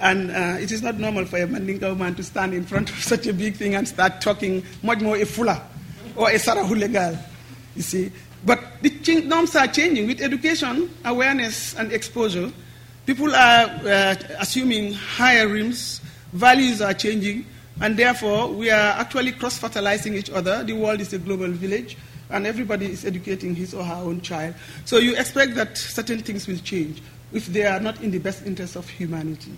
And uh, it is not normal for a Mandinka woman to stand in front of such a big thing and start talking much more a Fula or a Sarahulegal, you see. But the norms are changing with education, awareness, and exposure. People are uh, assuming higher rims, values are changing, and therefore we are actually cross fertilizing each other. The world is a global village and everybody is educating his or her own child. So you expect that certain things will change if they are not in the best interest of humanity.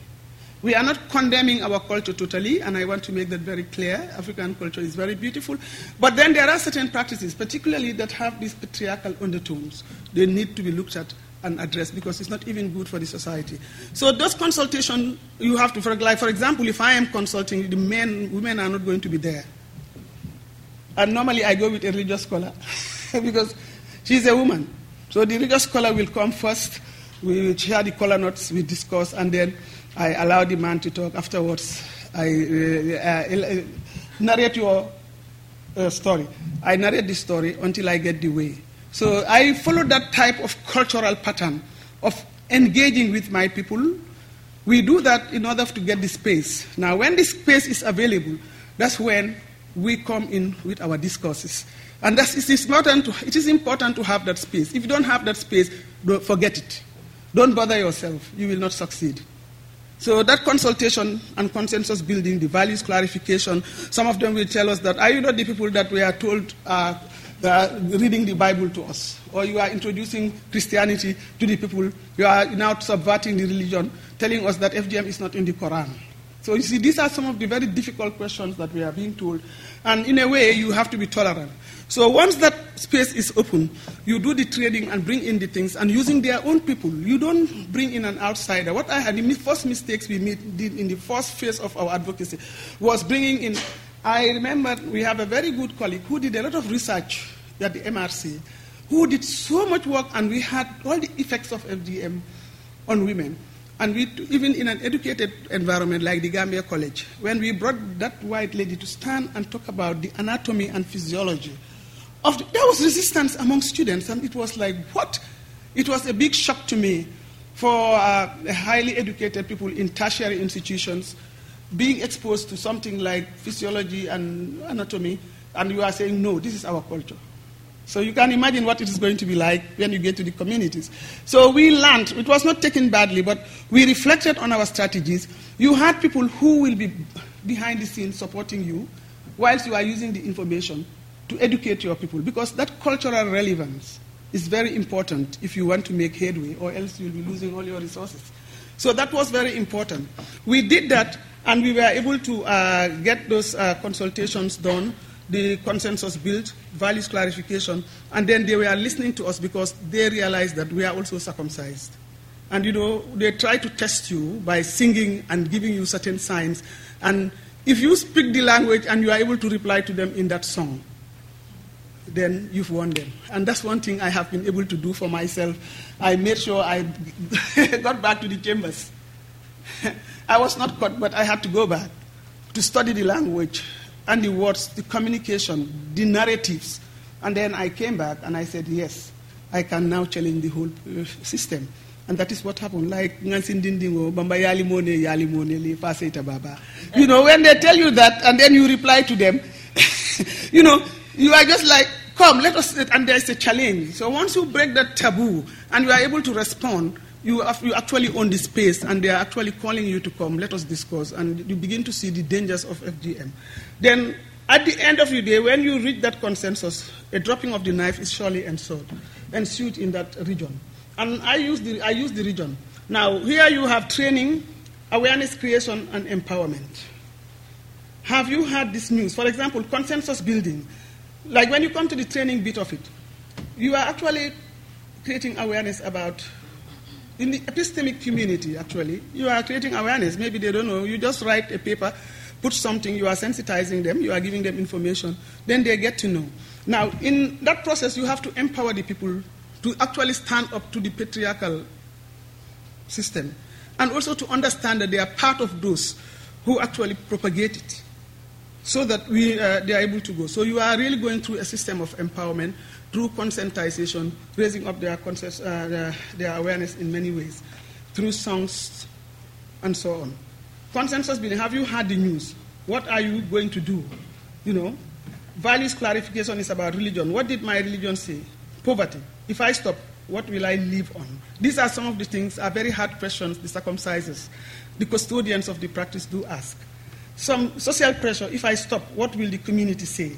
We are not condemning our culture totally, and I want to make that very clear. African culture is very beautiful. But then there are certain practices, particularly that have these patriarchal undertones. They need to be looked at and address because it's not even good for the society. So those consultation you have to, for, like for example, if I am consulting, the men, women are not going to be there. And normally I go with a religious scholar because she's a woman. So the religious scholar will come first, we share the color notes, we discuss, and then I allow the man to talk. Afterwards, I uh, uh, narrate your uh, story. I narrate the story until I get the way. So I follow that type of cultural pattern of engaging with my people. We do that in order to get the space. Now, when the space is available, that's when we come in with our discourses. And that's, it, is important to, it is important to have that space. If you don't have that space, don't forget it. Don't bother yourself. You will not succeed. So that consultation and consensus building, the values clarification, some of them will tell us that are you not the people that we are told are reading the Bible to us? Or you are introducing Christianity to the people. You are now subverting the religion, telling us that FGM is not in the Quran. So you see, these are some of the very difficult questions that we are being told. And in a way, you have to be tolerant. So once that space is open, you do the trading and bring in the things, and using their own people. You don't bring in an outsider. What I had, the first mistakes we made, did in the first phase of our advocacy was bringing in. I remember we have a very good colleague who did a lot of research at the MRC, who did so much work, and we had all the effects of FGM on women. And we, even in an educated environment like the Gambia College, when we brought that white lady to stand and talk about the anatomy and physiology of the, there was resistance among students, and it was like, what? It was a big shock to me for uh, highly educated people in tertiary institutions being exposed to something like physiology and anatomy, and you are saying, no, this is our culture. So you can imagine what it is going to be like when you get to the communities. So we learned, it was not taken badly, but we reflected on our strategies. You had people who will be behind the scenes supporting you whilst you are using the information to educate your people because that cultural relevance is very important if you want to make headway or else you'll be losing all your resources. So that was very important. We did that and we were able to uh, get those uh, consultations done the consensus built, values clarification, and then they were listening to us because they realized that we are also circumcised. And you know, they try to test you by singing and giving you certain signs. And if you speak the language and you are able to reply to them in that song, then you've won them. And that's one thing I have been able to do for myself. I made sure I got back to the chambers. I was not caught, but I had to go back to study the language and the words, the communication, the narratives. And then I came back and I said, yes, I can now challenge the whole uh, system. And that is what happened. Like Bamba Yalimone, Yalimone, Baba. You know, when they tell you that and then you reply to them, you know, you are just like, come, let us, and there's a challenge. So once you break that taboo and you are able to respond, you, you actually own the space and they are actually calling you to come, let us discuss. And you begin to see the dangers of FGM. Then, at the end of the day, when you reach that consensus, a dropping of the knife is surely ensued, ensued in that region. And I use, the, I use the region. Now, here you have training, awareness creation, and empowerment. Have you had this news? For example, consensus building. Like when you come to the training bit of it, you are actually creating awareness about in the epistemic community, actually, you are creating awareness. Maybe they don't know. You just write a paper, put something, you are sensitizing them, you are giving them information, then they get to know. Now, in that process, you have to empower the people to actually stand up to the patriarchal system and also to understand that they are part of those who actually propagate it so that we, uh, they are able to go. So you are really going through a system of empowerment through conscientization, raising up their, uh, their, their, awareness in many ways, through songs and so on. Consensus building, have you heard the news? What are you going to do? You know, values clarification is about religion. What did my religion say? Poverty. If I stop, what will I live on? These are some of the things, are very hard questions the circumcisers, the custodians of the practice do ask. Some social pressure, if I stop, what will the community say?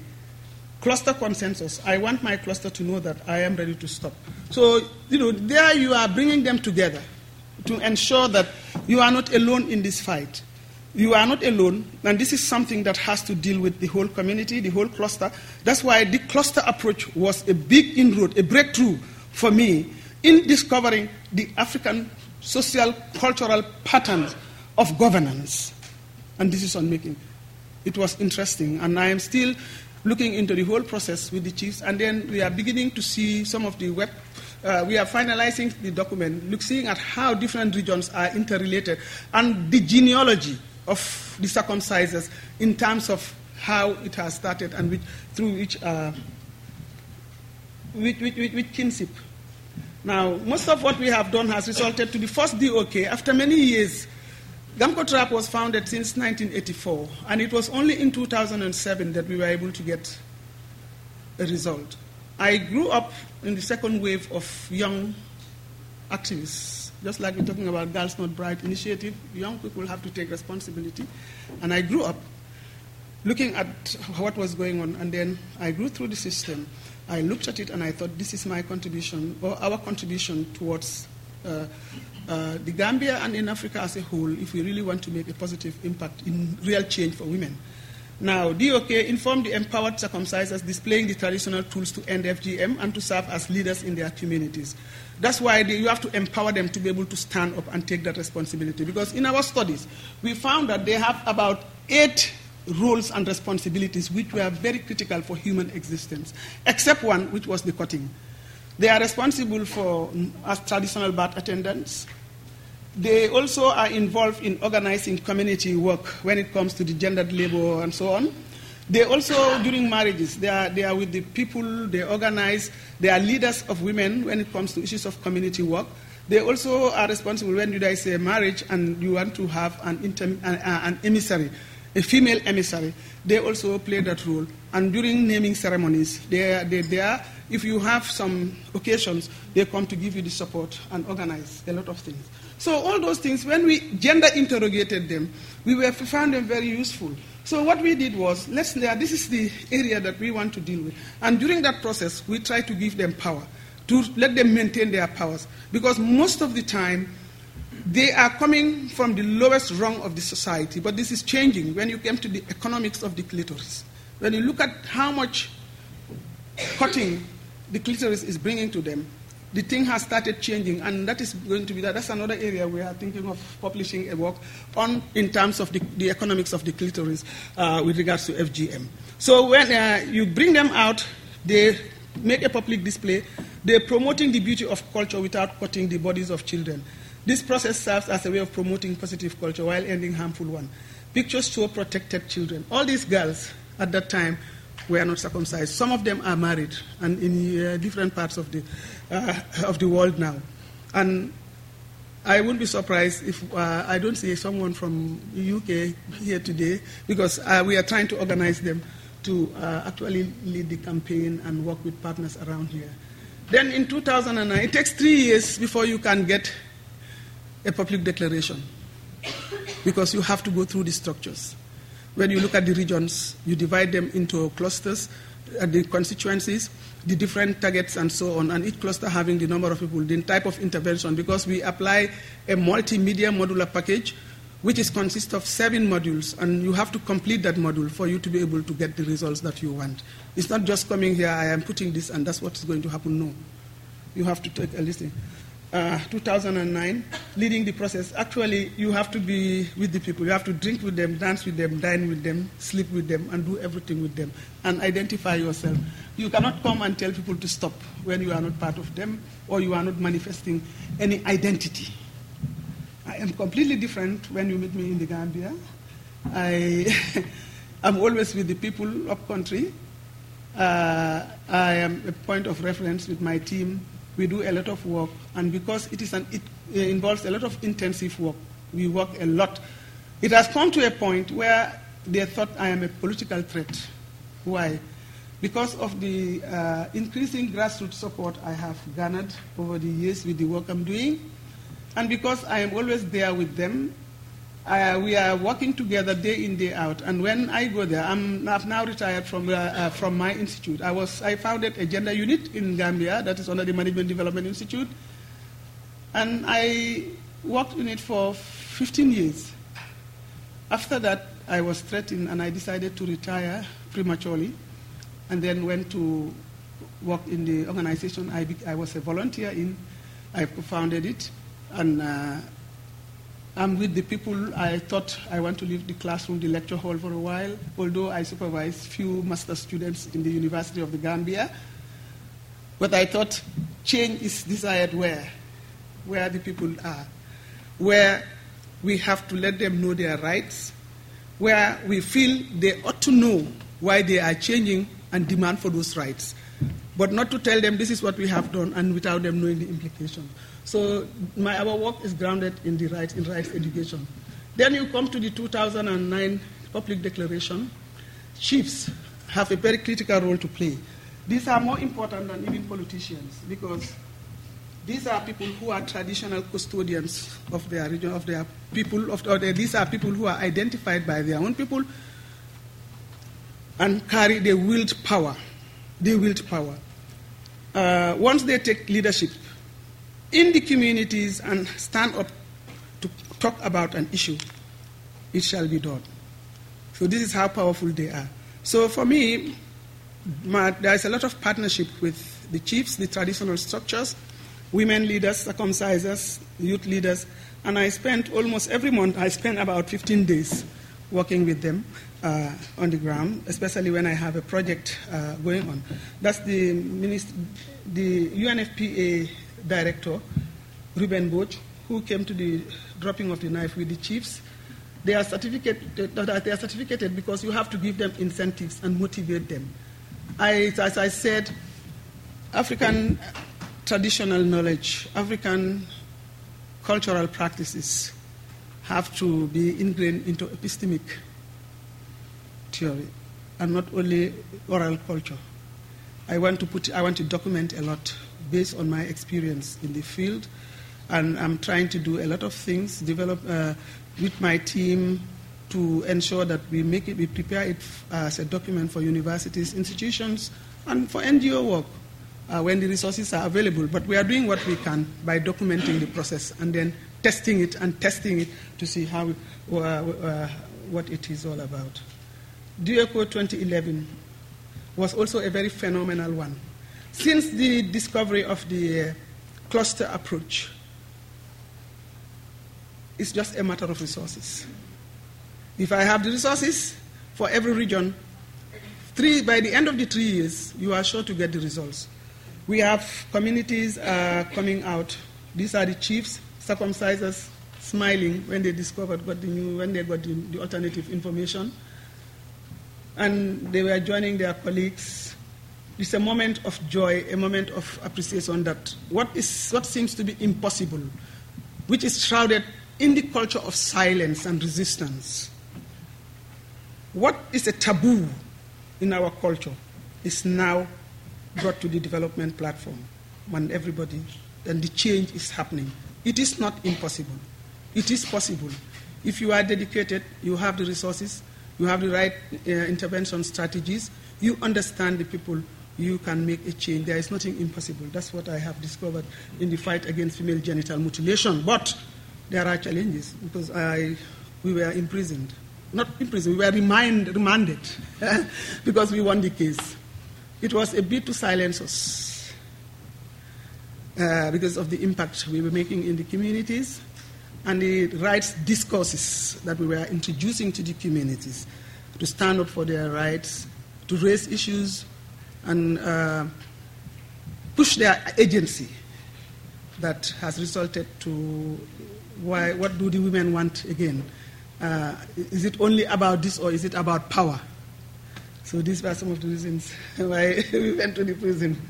Cluster consensus. I want my cluster to know that I am ready to stop. So, you know, there you are bringing them together to ensure that you are not alone in this fight. You are not alone, and this is something that has to deal with the whole community, the whole cluster. That's why the cluster approach was a big inroad, a breakthrough for me in discovering the African social, cultural patterns of governance and this decision making. It was interesting, and I am still looking into the whole process with the chiefs, and then we are beginning to see some of the web. Uh, we are finalizing the document, look, seeing at how different regions are interrelated, and the genealogy of the circumcisers in terms of how it has started and which, through which, uh, which, which, which kinship. Now, most of what we have done has resulted to the first DOK after many years GAMCOTRAP was founded since 1984, and it was only in 2007 that we were able to get a result. I grew up in the second wave of young activists, just like we're talking about Girls Not Brides initiative. Young people have to take responsibility. And I grew up looking at what was going on, and then I grew through the system. I looked at it and I thought, this is my contribution, or our contribution towards uh, uh, the Gambia and in Africa as a whole if we really want to make a positive impact in real change for women. Now, DOK informed the empowered circumcisers displaying the traditional tools to end FGM and to serve as leaders in their communities. That's why they, you have to empower them to be able to stand up and take that responsibility. Because in our studies, we found that they have about eight roles and responsibilities which were very critical for human existence, except one, which was the cutting. They are responsible for, as traditional birth attendants, They also are involved in organizing community work when it comes to the gendered labor and so on. They also, during marriages, they are, they are with the people, they organize, they are leaders of women when it comes to issues of community work. They also are responsible when you guys say marriage and you want to have an, inter, uh, an emissary, a female emissary. They also play that role. And during naming ceremonies, they are, they, they are, if you have some occasions, they come to give you the support and organize a lot of things. So all those things, when we gender interrogated them, we were, found them very useful. So what we did was, let's this is the area that we want to deal with. And during that process, we try to give them power, to let them maintain their powers. Because most of the time, they are coming from the lowest rung of the society. But this is changing when you come to the economics of the clitoris. When you look at how much cutting the clitoris is bringing to them, the thing has started changing, and that is going to be that. That's another area we are thinking of publishing a work on in terms of the, the economics of the clitoris uh, with regards to FGM. So when uh, you bring them out, they make a public display. They're promoting the beauty of culture without cutting the bodies of children. This process serves as a way of promoting positive culture while ending harmful one. Pictures show protected children. All these girls at that time were not circumcised. Some of them are married and in uh, different parts of the, uh, of the world now. And I wouldn't be surprised if uh, I don't see someone from UK here today because uh, we are trying to organize them to uh, actually lead the campaign and work with partners around here. Then in 2009, it takes three years before you can get a public declaration because you have to go through the structures. When you look at the regions, you divide them into clusters, uh, the constituencies, the different targets, and so on, and each cluster having the number of people, the type of intervention, because we apply a multimedia modular package which is consists of seven modules, and you have to complete that module for you to be able to get the results that you want. It's not just coming here, I am putting this, and that's what is going to happen. No. You have to take a listen uh, 2009, leading the process. Actually, you have to be with the people. You have to drink with them, dance with them, dine with them, sleep with them, and do everything with them, and identify yourself. You cannot come and tell people to stop when you are not part of them or you are not manifesting any identity. I am completely different when you meet me in the Gambia. I am always with the people up country. Uh, I am a point of reference with my team we do a lot of work, and because it, is an, it involves a lot of intensive work, we work a lot. It has come to a point where they thought I am a political threat. Why? Because of the uh, increasing grassroots support I have garnered over the years with the work I'm doing, and because I am always there with them, uh, we are working together day in, day out. And when I go there, I'm, I've now retired from, uh, uh, from my institute. I, was, I founded a gender unit in Gambia that is under the Management Development Institute. And I worked in it for 15 years. After that, I was threatened and I decided to retire prematurely and then went to work in the organization I, I was a volunteer in. I founded it and uh, I'm with the people. I thought I want to leave the classroom, the lecture hall for a while, although I supervise few master students in the University of the Gambia. But I thought change is desired where? Where the people are. Where we have to let them know their rights, where we feel they ought to know why they are changing and demand for those rights. But not to tell them this is what we have done and without them knowing the implication. So my, our work is grounded in the rights, in rights education. Then you come to the 2009 Public Declaration. Chiefs have a very critical role to play. These are more important than even politicians because these are people who are traditional custodians of their region, of their people. Of, or these are people who are identified by their own people and carry the willed power. The wield power. Uh, once they take leadership, in the communities and stand up to talk about an issue, it shall be done. So this is how powerful they are. So for me, my, there is a lot of partnership with the chiefs, the traditional structures, women leaders, circumcisers, youth leaders, and I spend almost every month, I spend about 15 days working with them uh, on the ground, especially when I have a project uh, going on. That's the, minister, the UNFPA director, Ruben Boch, who came to the dropping of the knife with the chiefs, they are, certificated, they are certificated because you have to give them incentives and motivate them. I, as I said, African traditional knowledge, African cultural practices have to be ingrained into epistemic theory and not only oral culture. I want to put, I want to document a lot based on my experience in the field, and I'm trying to do a lot of things, develop uh, with my team to ensure that we make it, we prepare it as a document for universities, institutions, and for NGO work uh, when the resources are available. But we are doing what we can by documenting the process and then testing it and testing it to see how uh, uh, what it is all about. DUECO 2011 was also a very phenomenal one. Since the discovery of the uh, cluster approach, it's just a matter of resources. If I have the resources for every region, three, by the end of the three years, you are sure to get the results. We have communities uh, coming out. These are the chiefs, circumcisers, smiling when they discovered got the new, when they got the, the alternative information. And they were joining their colleagues. It's a moment of joy, a moment of appreciation that what, is, what seems to be impossible, which is shrouded in the culture of silence and resistance, what is a taboo in our culture is now brought to the development platform when everybody, and the change is happening. It is not impossible. It is possible. If you are dedicated, you have the resources, you have the right uh, intervention strategies, you understand the people, you can make a change. There is nothing impossible. That's what I have discovered in the fight against female genital mutilation. But there are challenges because I, we were imprisoned. Not imprisoned, we were remind, remanded because we won the case. It was a bit to silence us uh, because of the impact we were making in the communities and the rights discourses that we were introducing to the communities to stand up for their rights, to raise issues, and uh, push their agency that has resulted to why, what do the women want again? Uh, is it only about this or is it about power? So these were some of the reasons why we went to the prison.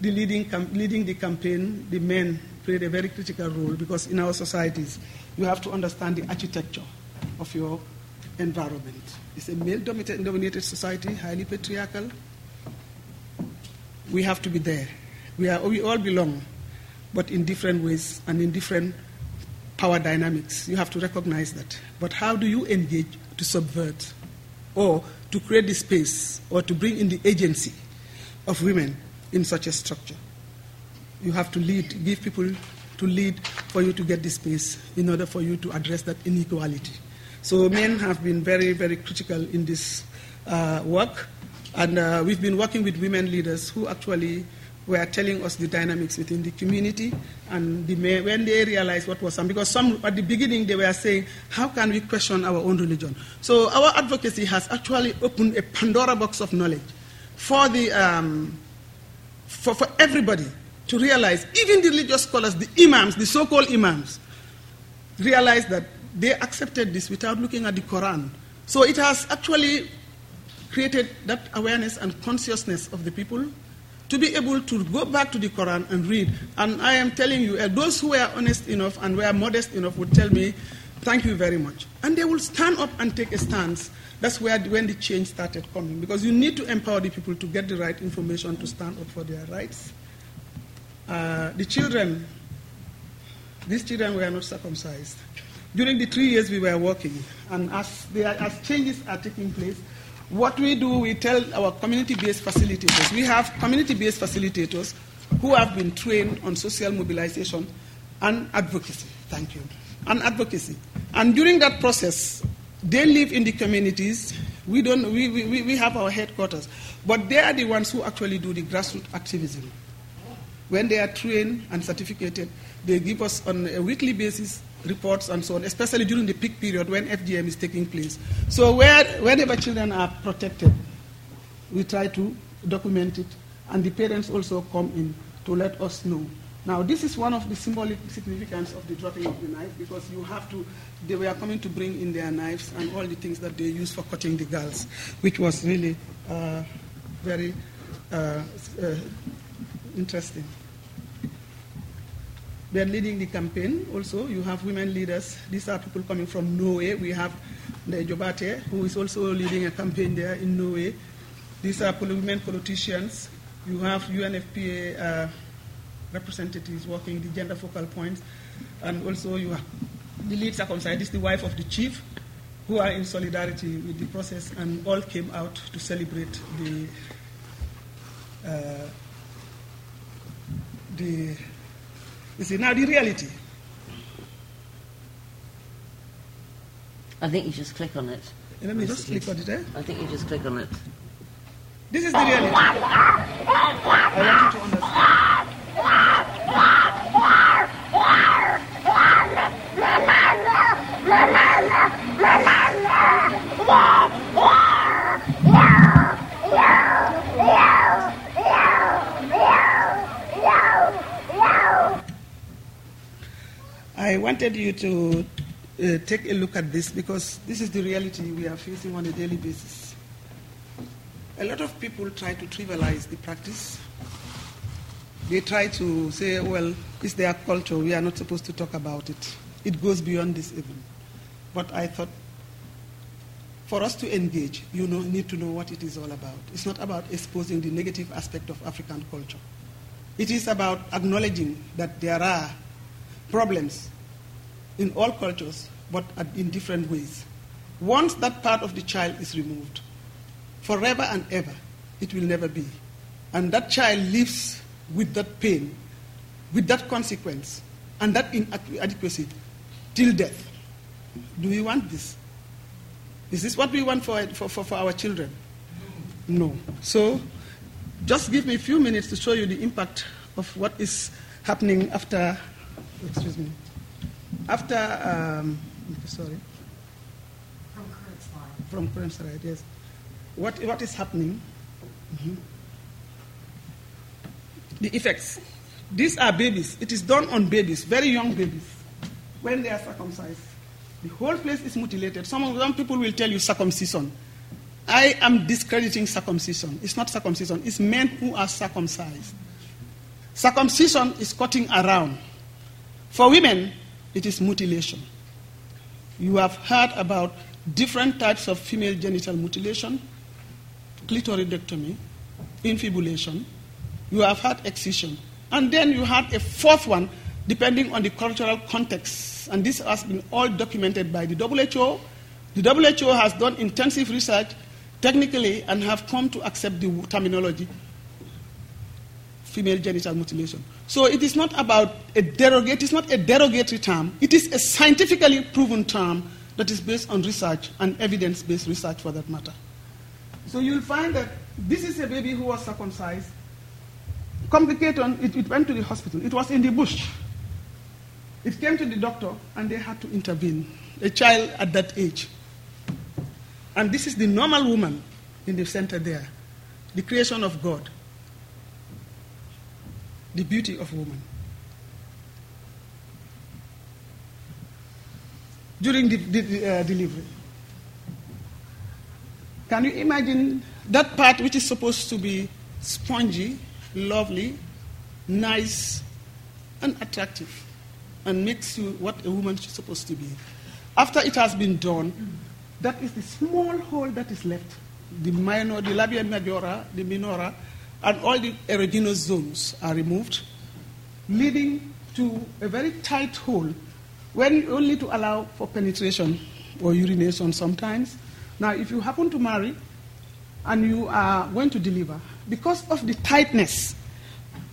The leading, leading the campaign, the men played a very critical role because in our societies, you have to understand the architecture of your environment. It's a male dominated society, highly patriarchal. We have to be there. We, are, we all belong but in different ways and in different power dynamics. You have to recognize that. But how do you engage to subvert or to create the space or to bring in the agency of women in such a structure? You have to lead, give people to lead for you to get the space in order for you to address that inequality. So men have been very, very critical in this uh, work, and uh, we've been working with women leaders who actually were telling us the dynamics within the community and the, when they realized what was some because some at the beginning they were saying how can we question our own religion so our advocacy has actually opened a pandora box of knowledge for the um, for, for everybody to realize even the religious scholars the imams the so-called imams realized that they accepted this without looking at the quran so it has actually created that awareness and consciousness of the people to be able to go back to the Quran and read. And I am telling you, uh, those who were honest enough and were modest enough would tell me, thank you very much. And they will stand up and take a stance. That's where when the change started coming. Because you need to empower the people to get the right information to stand up for their rights. Uh, the children, these children were not circumcised. During the three years we were working, and as, are, as changes are taking place, what we do, we tell our community-based facilitators. We have community-based facilitators who have been trained on social mobilization and advocacy. Thank you. And advocacy. And during that process, they live in the communities. We, don't, we, we, we have our headquarters. But they are the ones who actually do the grassroots activism. When they are trained and certificated, they give us on a weekly basis reports and so on, especially during the peak period when FGM is taking place. So where, whenever children are protected, we try to document it, and the parents also come in to let us know Now, this is one of the symbolic significance of the dropping of the knife because you have to, they were coming to bring in their knives and all the things that they use for cutting the girls, which was really uh, very uh, uh, interesting. They are leading the campaign also. You have women leaders. These are people coming from Norway. We have the Jobate, who is also leading a campaign there in Norway. These are women politicians. You have UNFPA uh, representatives working the gender focal points. And also you have the lead circumcised is the wife of the chief, who are in solidarity with the process and all came out to celebrate the uh, the you see now the reality. I think you just click on it. Let me just click on it. Eh? I think you just click on it. This is the reality. I want you to understand. I wanted you to uh, take a look at this because this is the reality we are facing on a daily basis. A lot of people try to trivialize the practice. They try to say, well, it's their culture, we are not supposed to talk about it. It goes beyond this even. But I thought for us to engage, you know, need to know what it is all about. It's not about exposing the negative aspect of African culture. It is about acknowledging that there are problems in all cultures, but in different ways. Once that part of the child is removed, forever and ever, it will never be. And that child lives with that pain, with that consequence, and that inadequacy till death. Do we want this? Is this what we want for, for, for, for our children? No. So, just give me a few minutes to show you the impact of what is happening after, excuse me, after, um, sorry. From current slide. From current slide, yes. What, what is happening? Mm-hmm. The effects. These are babies. It is done on babies, very young babies, when they are circumcised. The whole place is mutilated. Some of them people will tell you circumcision. I am discrediting circumcision. It's not circumcision, it's men who are circumcised. Circumcision is cutting around. For women, it is mutilation. You have heard about different types of female genital mutilation, clitoridectomy, infibulation. You have had excision. And then you had a fourth one, depending on the cultural context. And this has been all documented by the WHO. The WHO has done intensive research technically and have come to accept the terminology female genital mutilation. So it is not about a derogate, it is not a derogatory term. It is a scientifically proven term that is based on research and evidence-based research for that matter. So you'll find that this is a baby who was circumcised. Complicated, it, it went to the hospital. It was in the bush. It came to the doctor and they had to intervene. A child at that age. And this is the normal woman in the center there, the creation of God the beauty of woman. During the, the uh, delivery. Can you imagine that part which is supposed to be spongy, lovely, nice, and attractive, and makes you what a woman is supposed to be? After it has been done, that is the small hole that is left. The minor, the labia majora, the minora, and all the erogenous zones are removed, leading to a very tight hole when only to allow for penetration or urination sometimes. Now, if you happen to marry and you are going to deliver, because of the tightness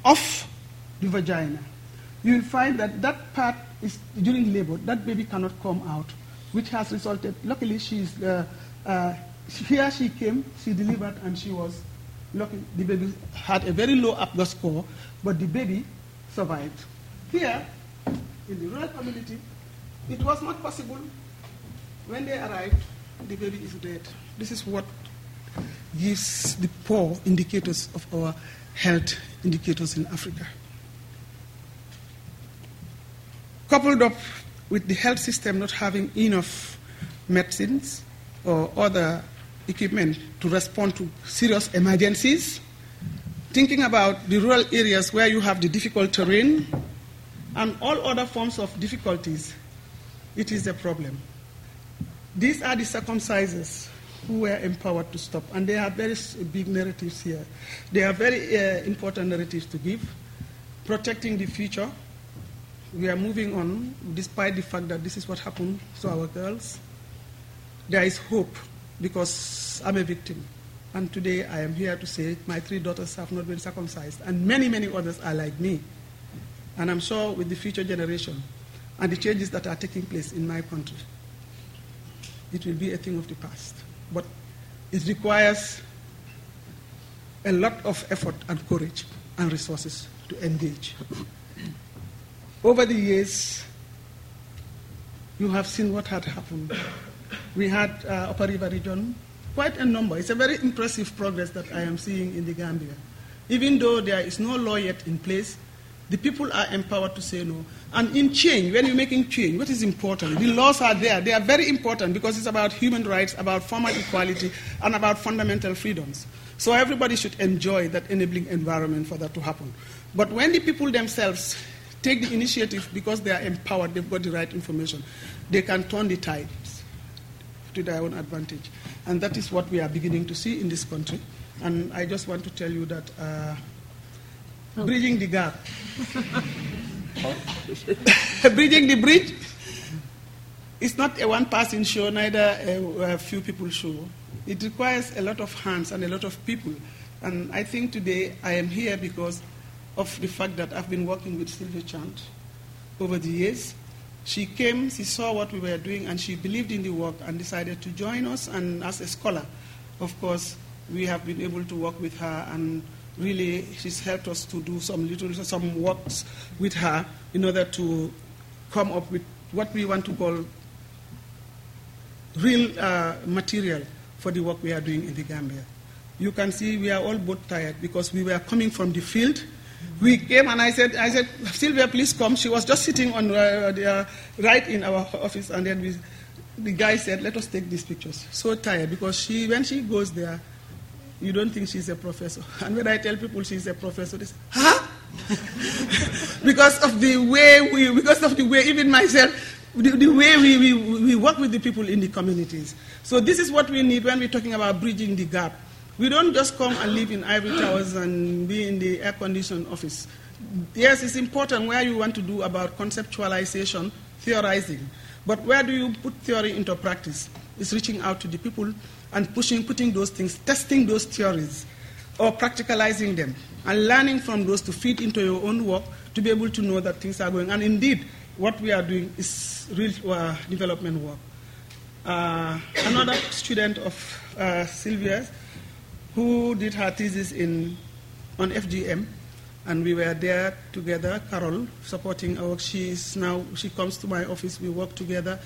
of the vagina, you will find that that part is during labor, that baby cannot come out, which has resulted. Luckily, she's uh, uh, here. She came, she delivered, and she was lucky. The baby had a very low APGAR score, but the baby survived. Here, in the rural community, it was not possible. When they arrived, the baby is dead. This is what gives the poor indicators of our health indicators in Africa. Coupled up with the health system not having enough medicines or other equipment to respond to serious emergencies, thinking about the rural areas where you have the difficult terrain and all other forms of difficulties, it is a problem. These are the circumcises who were empowered to stop, and they are very big narratives here. They are very uh, important narratives to give. Protecting the future, we are moving on despite the fact that this is what happened to our girls. There is hope because I'm a victim. And today I am here to say my three daughters have not been circumcised, and many, many others are like me. And I'm sure with the future generation and the changes that are taking place in my country, it will be a thing of the past. But it requires a lot of effort and courage and resources to engage. Over the years, you have seen what had happened. We had uh, Upper River region, quite a number. It's a very impressive progress that I am seeing in the Gambia. Even though there is no law yet in place, the people are empowered to say no. And in change, when you're making change, what is important? The laws are there. They are very important because it's about human rights, about formal equality, and about fundamental freedoms. So everybody should enjoy that enabling environment for that to happen. But when the people themselves take the initiative because they are empowered, they've got the right information, they can turn the tides to their own advantage. And that is what we are beginning to see in this country. And I just want to tell you that uh, bridging the gap, bridging the bridge, is not a one person show, neither a, a few people show. It requires a lot of hands and a lot of people. And I think today I am here because of the fact that I've been working with Sylvia Chant over the years. She came, she saw what we were doing, and she believed in the work and decided to join us. And as a scholar, of course, we have been able to work with her, and really, she's helped us to do some little some works with her in order to come up with what we want to call real uh, material for the work we are doing in the Gambia. You can see we are all both tired because we were coming from the field. We came and I said, I said, Sylvia, please come. She was just sitting on uh, the, uh, right in our office, and then we, the guy said, let us take these pictures. So tired because she, when she goes there, you don't think she's a professor. And when I tell people she's a professor, they say, huh? because of the way we, because of the way even myself, the, the way we, we, we work with the people in the communities. So this is what we need when we're talking about bridging the gap. We don't just come and live in ivory towers and be in the air-conditioned office. Yes, it's important where you want to do about conceptualization, theorizing. But where do you put theory into practice? It's reaching out to the people and pushing, putting those things, testing those theories, or practicalizing them, and learning from those to feed into your own work to be able to know that things are going. And indeed, what we are doing is real uh, development work. Uh, another student of uh, Sylvia's who did her thesis in, on FGM, and we were there together, Carol, supporting our work. She is now, she comes to my office, we work together.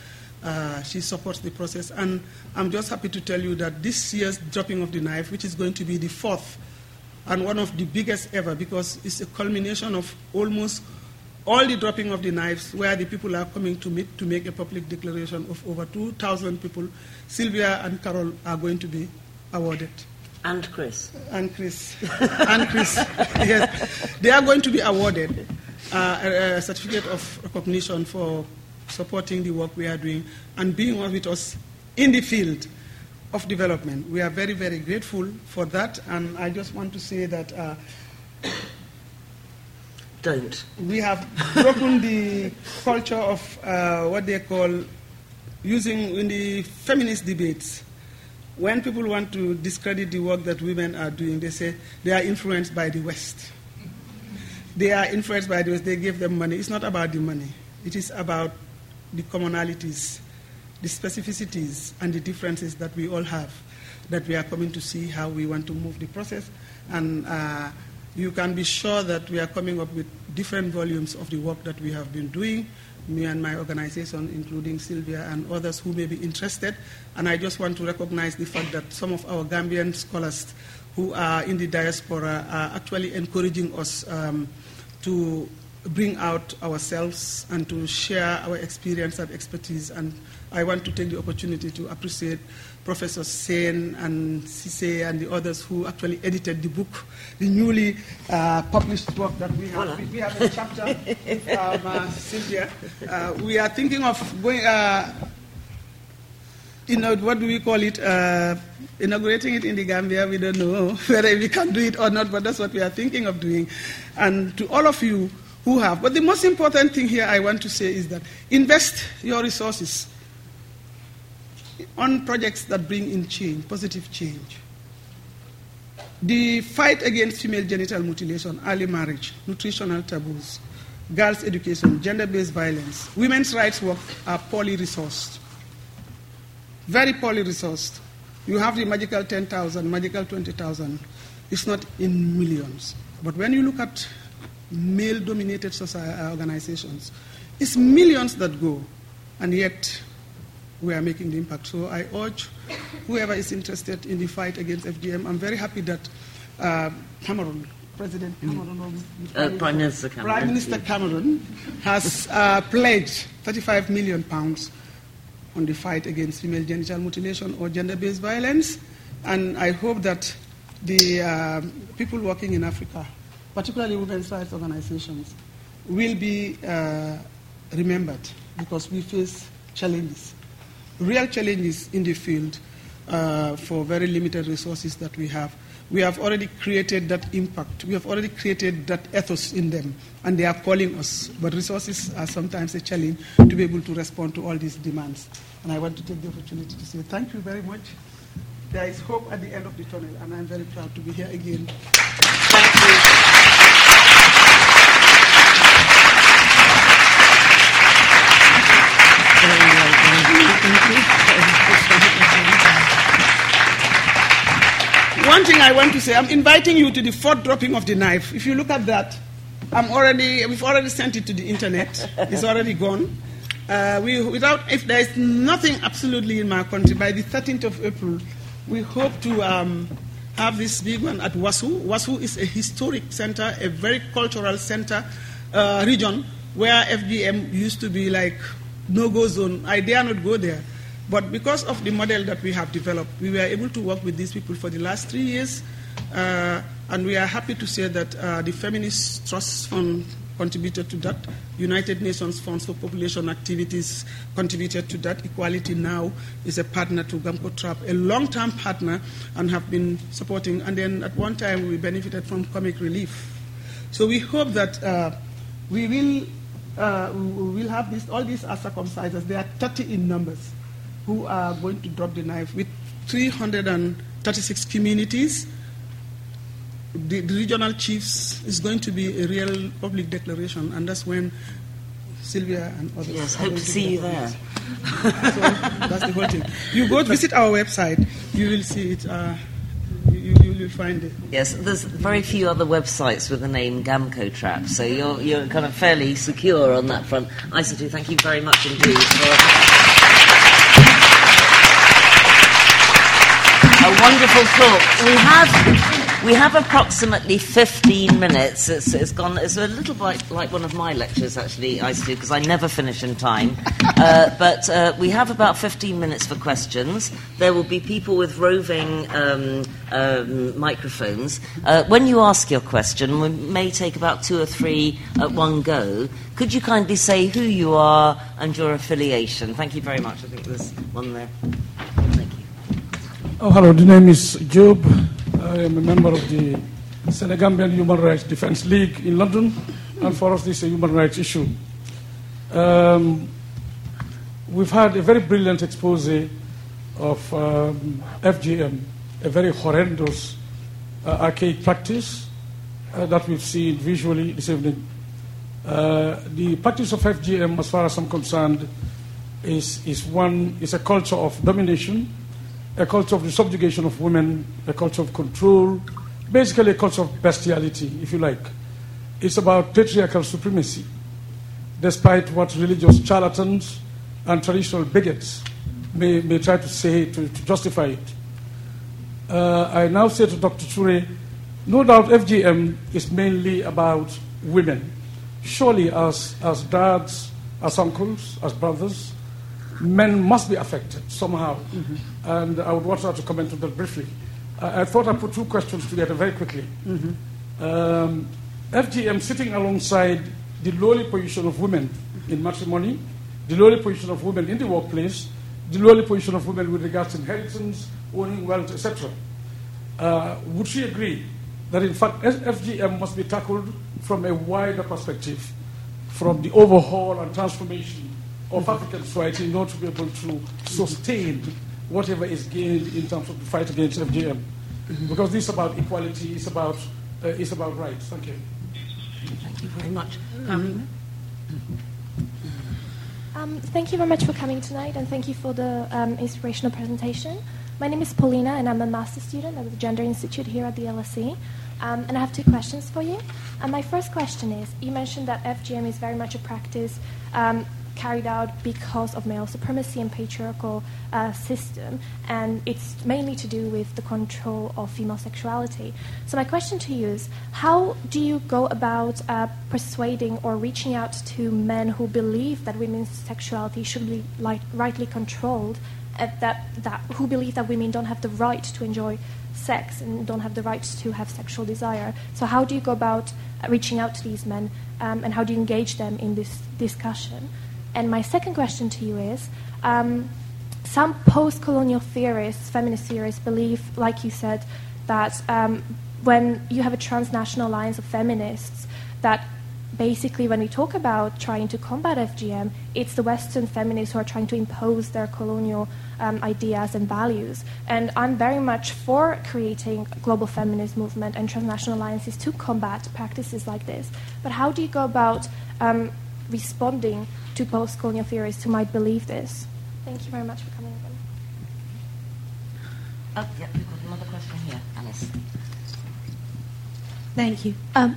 Uh, she supports the process, and I'm just happy to tell you that this year's dropping of the knife, which is going to be the fourth and one of the biggest ever, because it's a culmination of almost all the dropping of the knives where the people are coming to meet to make a public declaration of over 2,000 people. Sylvia and Carol are going to be awarded. And Chris. And Chris. and Chris. yes. They are going to be awarded uh, a, a certificate of recognition for supporting the work we are doing and being with us in the field of development. We are very, very grateful for that, and I just want to say that. Uh, Don't. We have broken the culture of uh, what they call using in the feminist debates. When people want to discredit the work that women are doing, they say they are influenced by the West. They are influenced by the West, they give them money. It's not about the money, it is about the commonalities, the specificities, and the differences that we all have that we are coming to see how we want to move the process. And uh, you can be sure that we are coming up with different volumes of the work that we have been doing, me and my organization, including Sylvia and others who may be interested. And I just want to recognize the fact that some of our Gambian scholars who are in the diaspora are actually encouraging us um, to bring out ourselves and to share our experience and expertise. And I want to take the opportunity to appreciate Professor Saine and Ceesay and the others who actually edited the book, the newly uh, published work that we have. Voilà. We have a chapter with um, uh, Cynthia. Uh, we are thinking of going, uh, you know, what do we call it? Uh, inaugurating it in the Gambia. We don't know whether we can do it or not, but that's what we are thinking of doing. And to all of you who have, but the most important thing here I want to say is that invest your resources on projects that bring in change, positive change. The fight against female genital mutilation, early marriage, nutritional taboos, girls' education, gender based violence, women's rights work are poorly resourced. Very poorly resourced. You have the magical 10,000, magical 20,000. It's not in millions. But when you look at male dominated uh, organizations, it's millions that go, and yet we are making the impact. So I urge whoever is interested in the fight against FGM. I'm very happy that uh, Cameron, President Cameron, Uh, Prime Minister Cameron. Prime Minister Cameron has uh, pledged 35 million pounds on the fight against female genital mutilation or gender-based violence, and I hope that the um, people working in Africa, particularly women's rights organizations, will be uh, remembered because we face challenges real challenges in the field uh, for very limited resources that we have. We have already created that impact. We have already created that ethos in them, and they are calling us. But resources are sometimes a challenge to be able to respond to all these demands. And I want to take the opportunity to say thank you very much. There is hope at the end of the tunnel, and I'm very proud to be here again. One thing I want to say, I'm inviting you to the fourth dropping of the knife. If you look at that, I'm already, we've already sent it to the internet. It's already gone. Uh, we, without, if there is nothing absolutely in my country, by the 13th of April, we hope to um, have this big one at Wasu. Wasu is a historic center, a very cultural center uh, region where FGM used to be like no-go zone. I dare not go there. But because of the model that we have developed, we were able to work with these people for the last three years, uh, and we are happy to say that uh, the Feminist Trust Fund contributed to that. United Nations Funds for Population Activities contributed to that. Equality Now is a partner to GAMCOTRAP, a long-term partner, and have been supporting. And then at one time we benefited from Comic Relief. So we hope that uh, we will uh, we will have this, all these are circumcisers. They are 30 in numbers who are going to drop the knife with 336 communities. The, the regional chiefs is going to be a real public declaration, and that's when Sylvia and others. Yes, hope to see you there. so that's the whole thing. You go to visit our website, you will see it. Uh, you, you will find it. Yes, there's very few other websites with the name GAMCOTRAP, so you're, you're kind of fairly secure on that front. Isatou, thank you very much indeed for a wonderful talk. We have we have approximately 15 minutes. It's, it's gone. It's a little bit like one of my lectures, actually, I do, because I never finish in time. Uh, but uh, we have about 15 minutes for questions. There will be people with roving um, um, microphones. Uh, when you ask your question, we may take about two or three at one go. Could you kindly say who you are and your affiliation? Thank you very much. I think there's one there. Oh, hello. The name is Job. I am a member of the Senegambian Human Rights Defense League in London, and for us, this is a human rights issue. Um, we've had a very brilliant expose of um, FGM, a very horrendous uh, archaic practice uh, that we've seen visually this evening. Uh, the practice of FGM, as far as I'm concerned, is, is one is a culture of domination, a culture of the subjugation of women, a culture of control, basically a culture of bestiality, if you like. It's about patriarchal supremacy, despite what religious charlatans and traditional bigots may, may try to say to, to justify it. Uh, I now say to Dr. Touray, no doubt FGM is mainly about women. surely as, as dads, as uncles, as brothers, men must be affected somehow. Mm-hmm. And I would want her to comment on that briefly. I, I thought I'd put two questions together very quickly. Mm-hmm. Um, FGM sitting alongside the lowly position of women in matrimony, the lowly position of women in the workplace, the lowly position of women with regards to inheritance, owning wealth, etc. Uh, would she agree that in fact FGM must be tackled from a wider perspective, from the overhaul and transformation of. African society in order to be able to sustain whatever is gained in terms of the fight against FGM? Mm-hmm. Because this is about equality, it's about, uh, it's about rights. Thank you. Thank you very much. Um, um, thank you very much for coming tonight, and thank you for the um, inspirational presentation. My name is Paulina, and I'm a master's student at the Gender Institute here at the LSE. Um, and I have two questions for you. And my first question is you mentioned that FGM is very much a practice um, carried out because of male supremacy and patriarchal uh, system, and it's mainly to do with the control of female sexuality. So my question to you is, how do you go about uh, persuading or reaching out to men who believe that women's sexuality should be like, rightly controlled, uh, that, that who believe that women don't have the right to enjoy sex and don't have the right to have sexual desire? So how do you go about reaching out to these men, um, and how do you engage them in this discussion? And my second question to you is um, some post colonial theorists, feminist theorists, believe, like you said, that um, when you have a transnational alliance of feminists, that basically when we talk about trying to combat FGM, it's the Western feminists who are trying to impose their colonial um, ideas and values. And I'm very much for creating a global feminist movement and transnational alliances to combat practices like this. But how do you go about um, responding to post-colonial theorists who might believe this. Thank you very much for coming again. Oh, yeah, we've got another question here. Alice. Thank you. Um,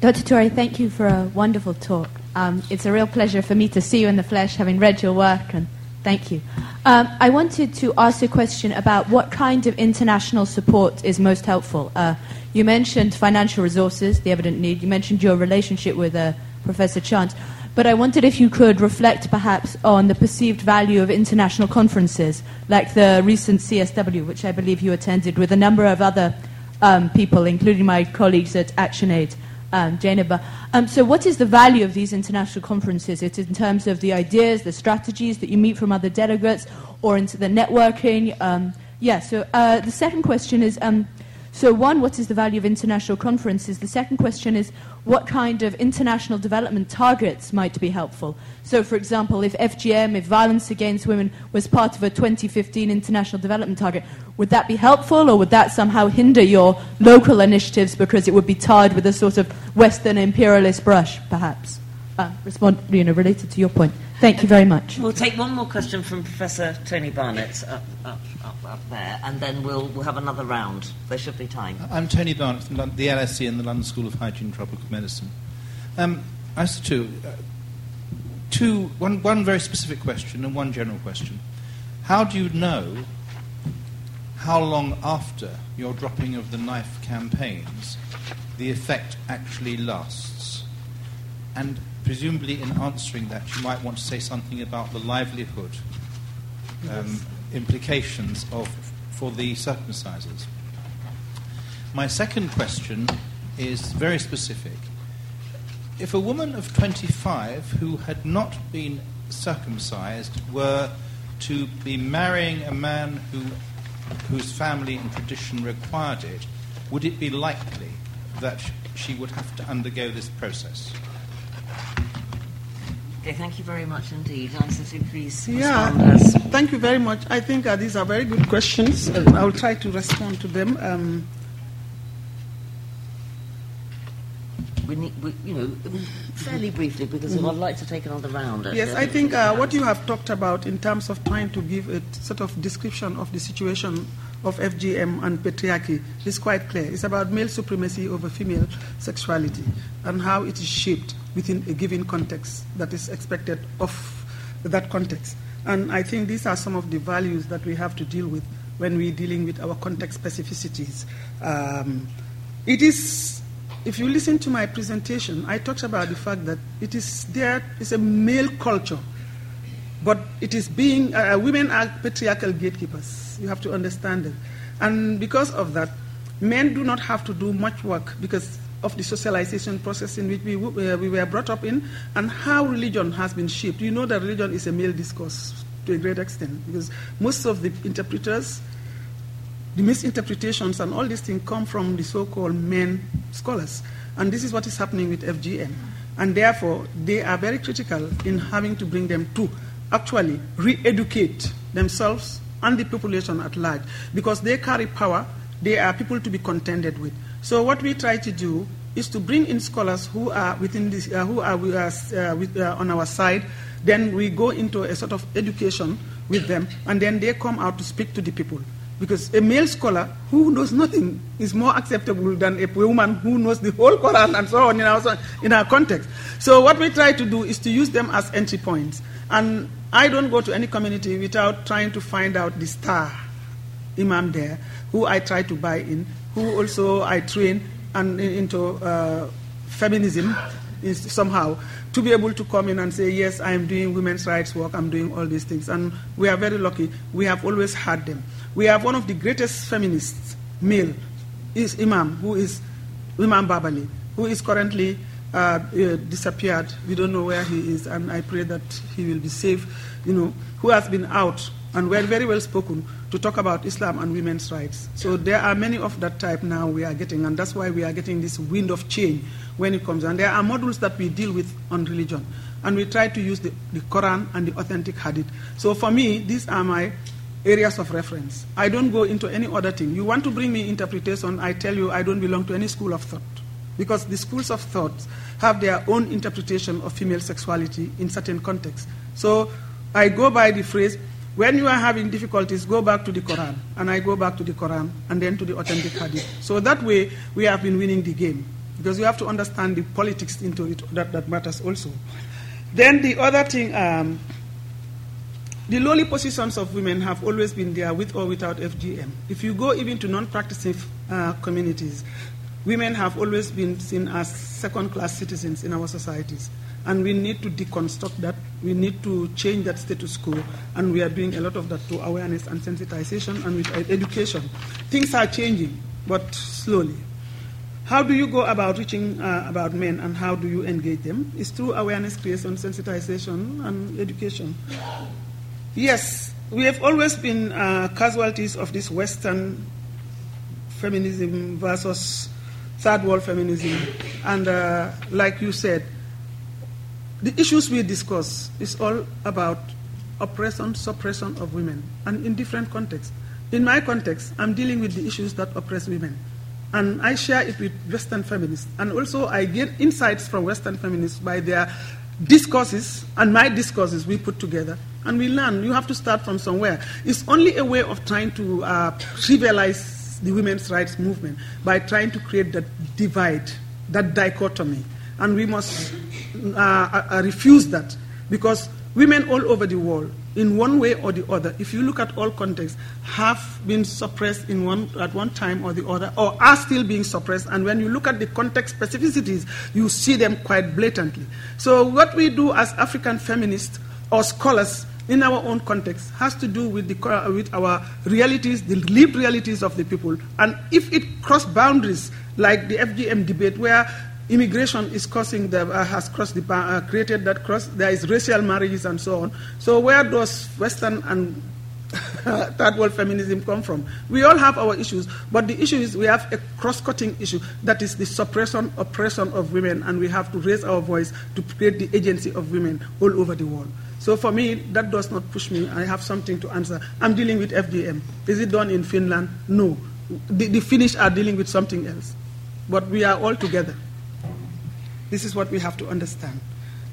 Dr. Touray, thank you for a wonderful talk. Um, it's a real pleasure for me to see you in the flesh, having read your work, and thank you. Um, I wanted to ask a question about what kind of international support is most helpful. Uh, you mentioned financial resources, the evident need. You mentioned your relationship with uh, Professor Chant. But I wondered if you could reflect perhaps on the perceived value of international conferences, like the recent CSW, which I believe you attended with a number of other um, people, including my colleagues at ActionAid. Um, Jainaba. Um, so, what is the value of these international conferences? It's in terms of the ideas, the strategies that you meet from other delegates, or into the networking. Um, yeah. So, uh, the second question is um, so, one, what is the value of international conferences? The second question is, what kind of international development targets might be helpful? So, for example, if FGM, if violence against women was part of a 2015 international development target, would that be helpful or would that somehow hinder your local initiatives because it would be tarred with a sort of Western imperialist brush, perhaps? Uh, respond, you know, related to your point. Thank you very much. We'll take one more question from Professor Tony Barnett up, up, up, up there, and then we'll, we'll have another round. There should be time. I'm Tony Barnett from the LSE and the London School of Hygiene and Tropical Medicine. Um, as to uh, two, one, one very specific question and one general question. How do you know how long after your dropping of the knife campaigns the effect actually lasts? And presumably in answering that, you might want to say something about the livelihood um, implications of, for the circumcisers. My second question is very specific. If a woman of 25 who had not been circumcised were to be marrying a man who, whose family and tradition required it, would it be likely that she would have to undergo this process? Okay, thank you very much indeed. Licensing, please. Yeah, thank you very much. I think uh, these are very good questions. Uh, I'll try to respond to them. Um, we need, we, you know, fairly briefly because mm-hmm. I'd like to take another round. Actually. Yes, I think uh, what you have talked about in terms of trying to give a sort of description of the situation of FGM and patriarchy is quite clear. It's about male supremacy over female sexuality and how it is shaped within a given context that is expected of that context. And I think these are some of the values that we have to deal with when we're dealing with our context specificities. Um, it is if you listen to my presentation, I talked about the fact that it is there is a male culture, but it is being uh, women are patriarchal gatekeepers. You have to understand it, and because of that, men do not have to do much work because of the socialization process in which we, uh, we were brought up in and how religion has been shaped. You know that religion is a male discourse to a great extent because most of the interpreters the misinterpretations and all these things come from the so-called men scholars. And this is what is happening with FGM. And therefore, they are very critical in having to bring them to actually re-educate themselves and the population at large because they carry power, they are people to be contended with. So what we try to do is to bring in scholars who are within this, uh, who are uh, with, uh, on our side. Then we go into a sort of education with them, and then they come out to speak to the people. Because a male scholar who knows nothing is more acceptable than a woman who knows the whole Quran and so on in our, in our context. So what we try to do is to use them as entry points. And I don't go to any community without trying to find out the star imam there, who I try to buy in, who also I train and into uh, feminism somehow to be able to come in and say, yes, I am doing women's rights work, I'm doing all these things. And we are very lucky. We have always had them. We have one of the greatest feminists, male, is Imam, who is Imam Baba Leigh, who is currently uh, uh, disappeared. We don't know where he is, and I pray that he will be safe, you know, who has been out and very, very well spoken to talk about Islam and women's rights. So there are many of that type now we are getting, and that's why we are getting this wind of change when it comes. And there are models that we deal with on religion, and we try to use the, the Quran and the authentic Hadith. So for me, these are my areas of reference. I don't go into any other thing. You want to bring me interpretation, I tell you I don't belong to any school of thought. Because the schools of thought have their own interpretation of female sexuality in certain contexts. So I go by the phrase, when you are having difficulties, go back to the Quran. And I go back to the Quran and then to the authentic hadith. So that way, we have been winning the game. Because you have to understand the politics into it that, that matters also. Then the other thing, um, the lowly positions of women have always been there with or without FGM. If you go even to non practicing uh, communities, women have always been seen as second class citizens in our societies. And we need to deconstruct that. We need to change that status quo. And we are doing a lot of that through awareness and sensitization and with education. Things are changing, but slowly. How do you go about reaching uh, about men and how do you engage them? It's through awareness creation, sensitization, and education. Yes, we have always been uh, casualties of this Western feminism versus third world feminism. And uh, like you said, the issues we discuss is all about oppression, suppression of women, and in different contexts. In my context, I'm dealing with the issues that oppress women. And I share it with Western feminists. And also, I get insights from Western feminists by their discourses and my discourses we put together and we learn. You have to start from somewhere. It's only a way of trying to uh, trivialize the women's rights movement by trying to create that divide, that dichotomy. And we must uh, uh, uh, refuse that because women all over the world, in one way or the other, if you look at all contexts, have been suppressed in one, at one time or the other, or are still being suppressed. And when you look at the context specificities, you see them quite blatantly. So, what we do as African feminists or scholars in our own context has to do with, the, uh, with our realities, the lived realities of the people. And if it cross boundaries, like the FGM debate, where immigration is causing the, uh, has crossed the, uh, created that cross, there is racial marriages and so on. So where does Western and third world feminism come from? We all have our issues, but the issue is we have a cross-cutting issue that is the suppression, oppression of women, and we have to raise our voice to create the agency of women all over the world. So for me, that does not push me. I have something to answer. I'm dealing with FGM. Is it done in Finland? No. The, the Finnish are dealing with something else. But we are all together. This is what we have to understand.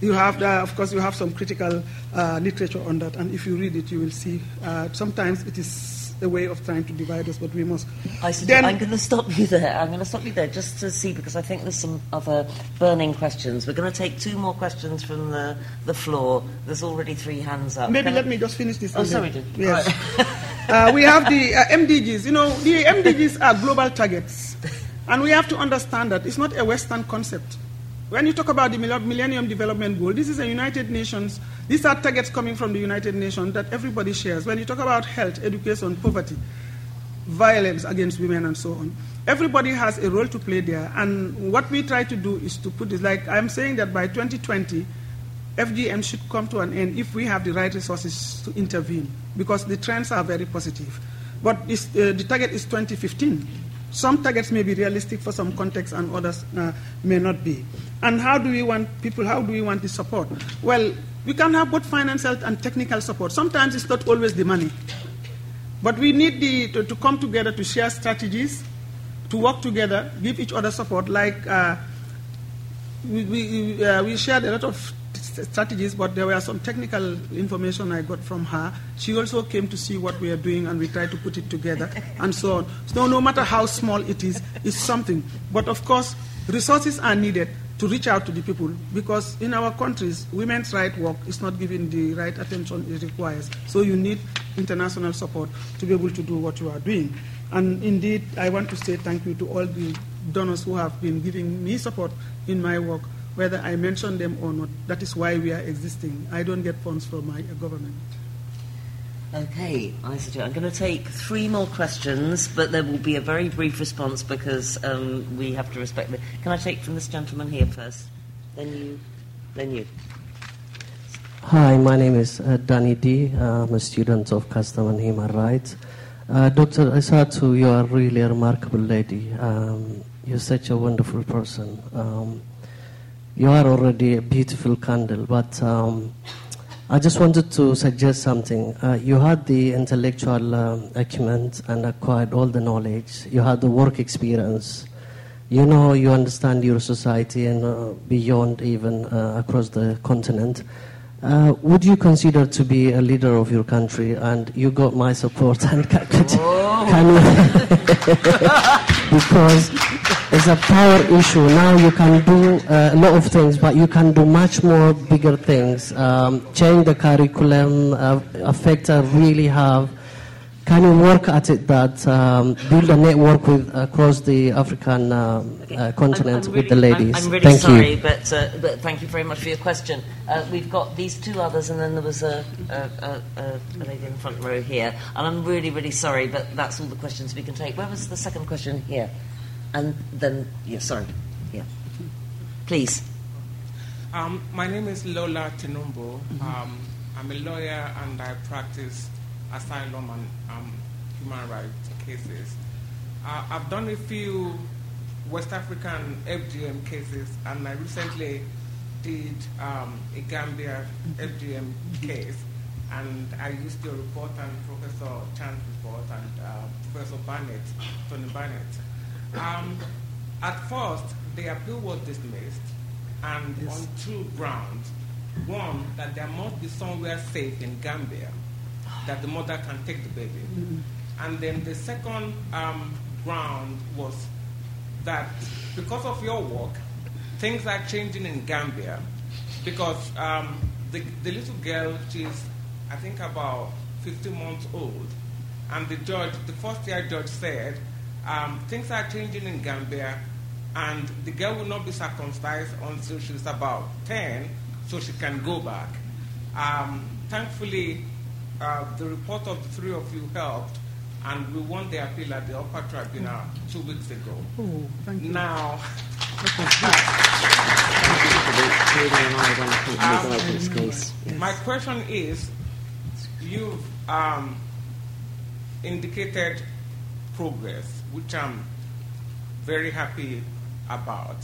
You have, uh, of course, you have some critical uh, literature on that, and if you read it, you will see. Uh, sometimes it is a way of trying to divide us, but we must. I then, I'm going to stop you there. I'm going to stop you there just to see because I think there's some other burning questions. We're going to take two more questions from the, the floor. There's already three hands up. Maybe Can let I... me just finish this. Oh, sorry, did yes. Right. uh, we have the uh, MDGs. You know, the MDGs are global targets. And we have to understand that it's not a Western concept. When you talk about the Millennium Development Goal, this is a United Nations, these are targets coming from the United Nations that everybody shares. When you talk about health, education, poverty, violence against women, and so on, everybody has a role to play there. And what we try to do is to put this, like I'm saying that by 2020, FGM should come to an end if we have the right resources to intervene, because the trends are very positive. But uh, the target is 2015. Some targets may be realistic for some contexts and others uh, may not be. And how do we want people, how do we want the support? Well, we can have both financial and technical support. Sometimes it's not always the money. But we need the, to, to come together to share strategies, to work together, give each other support. Like uh, we, we, uh, we shared a lot of strategies, but there were some technical information I got from her. She also came to see what we are doing, and we tried to put it together, and so on. So no matter how small it is, it's something. But of course, resources are needed to reach out to the people because in our countries, women's right work is not given the right attention it requires. So you need international support to be able to do what you are doing. And indeed, I want to say thank you to all the donors who have been giving me support in my work, whether I mention them or not. That is why we are existing. I don't get funds from my government. Okay, Isatou, I'm going to take three more questions, but there will be a very brief response because um, we have to respect the. Can I take from this gentleman here first? Then you. Then you. Hi, my name is uh, Danny D. I'm a student of Custom and Human Rights. Uh, Dr. Isatou, you are really a remarkable lady. Um, you're such a wonderful person. Um, you are already a beautiful candle, but um, I just wanted to suggest something. Uh, you had the intellectual uh, acumen and acquired all the knowledge. You had the work experience. You know, you understand your society and uh, beyond, even uh, across the continent. Uh, would you consider to be a leader of your country? And you got my support and can, can because it's a power issue. Now you can do uh, a lot of things, but you can do much more bigger things. Um, change the curriculum, uh, affect uh, really have. Can you work at it that um, build a network with across the African uh, uh, continent I'm, I'm with really, the ladies? I'm, I'm really thank sorry, you. But, uh, but thank you very much for your question. Uh, we've got these two others, and then there was a, a, a, a lady in the front row here. And I'm really, really sorry, but that's all the questions we can take. Where was the second question? Here. And then, yeah, sorry. Yeah. Please. Um, my name is Lola Tenumbo. Um, I'm a lawyer and I practice asylum and um, human rights cases. Uh, I've done a few West African FGM cases, and I recently did um, a Gambia FGM case, and I used your report and Professor Chant's report and uh, Professor Barnett, Tony Barnett. Um, at first, the appeal was dismissed, and Yes. on two grounds. One, that there must be somewhere safe in Gambia that the mother can take the baby. And then the second um, ground was that because of your work, things are changing in Gambia. Because um, the, the little girl, she's, I think, about 15 months old, and the judge, the first year judge said, um, things are changing in Gambia, and the girl will not be circumcised until she's about 10, so she can go back. Um, thankfully, uh, the report of the three of you helped, and we won the appeal at the upper tribunal two weeks ago. Oh, thank you. Now, Julie and I went to the legal evidence case. Yes. my question is you've um, indicated progress, which I'm very happy about.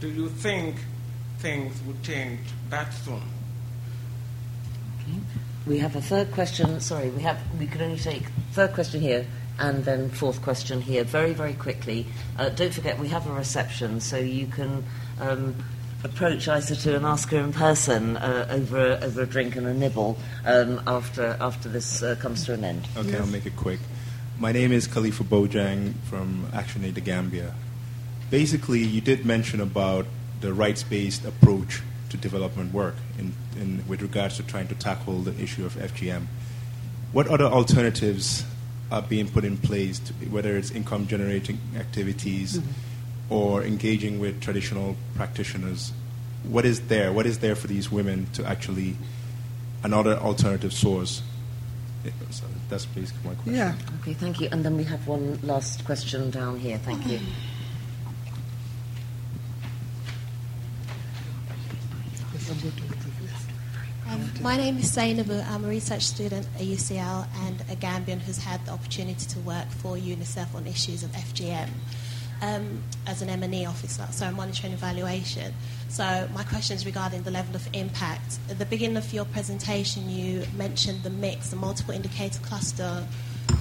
Do you think things will change that soon? We have a third question. Sorry, we have. We could only take third question here and then fourth question here. Very, very quickly. Uh, don't forget, we have a reception, so you can um, approach Isatou and ask her in person uh, over a, over a drink and a nibble um, after after this uh, comes to an end. Okay, I'll make it quick. My name is Khalifa Bojang from Action Aid the Gambia. Basically, you did mention about the rights-based approach to development work in, in, with regards to trying to tackle the issue of FGM. What other alternatives are being put in place, to whether it's income generating activities or engaging with traditional practitioners? What is there? What is there for these women to actually another alternative source? Eh, So that's basically my question. Yeah. Okay, thank you. And then we have one last question down here. Thank you. Um, my name is Zainabu. I'm a research student at UCL and a Gambian who's had the opportunity to work for UNICEF on issues of FGM um, as an M&E officer, so monitoring and evaluation. So my question is regarding the level of impact. At the beginning of your presentation, you mentioned the MICS, the multiple indicator cluster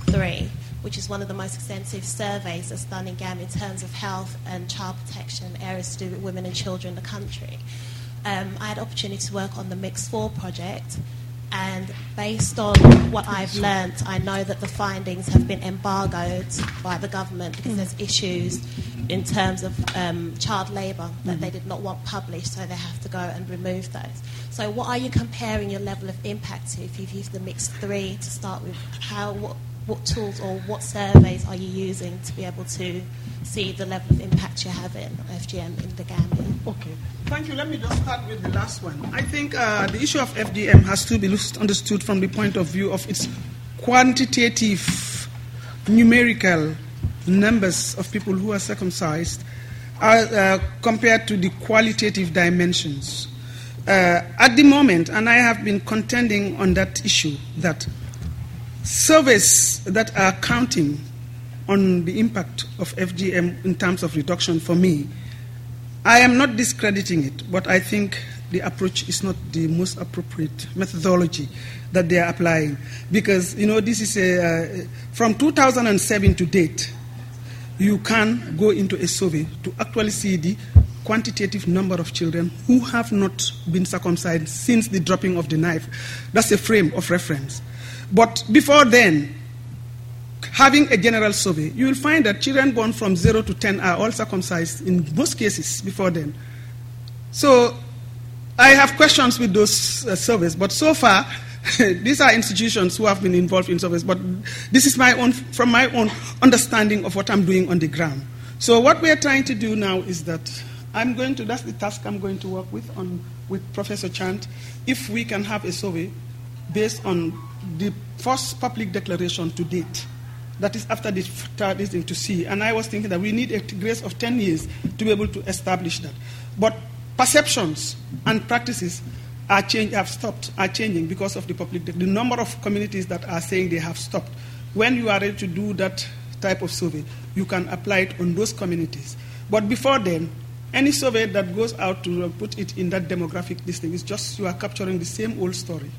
three, which is one of the most extensive surveys that's done in Gambia in terms of health and child protection areas to do with women and children in the country. Um, I had opportunity to work on the MICS 4 project, and based on what I've learnt, I know that the findings have been embargoed by the government because there's issues in terms of um, child labour that they did not want published, so they have to go and remove those. So, what are you comparing your level of impact to if you've used the MICS 3 to start with? How, what, what tools or what surveys are you using to be able to see the level of impact you're having on FGM in the Gambia? Okay. Thank you. Let me just start with the last one. I think uh, the issue of FGM has to be understood from the point of view of its quantitative, numerical numbers of people who are circumcised uh, uh, compared to the qualitative dimensions. Uh, at the moment, and I have been contending on that issue, that surveys that are counting on the impact of FGM in terms of reduction for me, I am not discrediting it, but I think the approach is not the most appropriate methodology that they are applying. Because, you know, this is a, uh, from 2007 to date, you can go into a survey to actually see the quantitative number of children who have not been circumcised since the dropping of the knife. That's a frame of reference. But before then, having a general survey, you will find that children born from 0 to 10 are all circumcised in most cases before then. So I have questions with those uh, surveys, but so far, these are institutions who have been involved in surveys, but this is my own, from my own understanding of what I'm doing on the ground. So what we are trying to do now is that I'm going to, that's the task I'm going to work with, on, with Professor Chant, if we can have a survey based on the first public declaration to date. That is after the third is to see. And I was thinking that we need a grace of 10 years to be able to establish that. But perceptions and practices are change, have stopped, are changing because of the public. The number of communities that are saying they have stopped. When you are ready to do that type of survey, you can apply it on those communities. But before then, any survey that goes out to put it in that demographic listing is just you are capturing the same old story.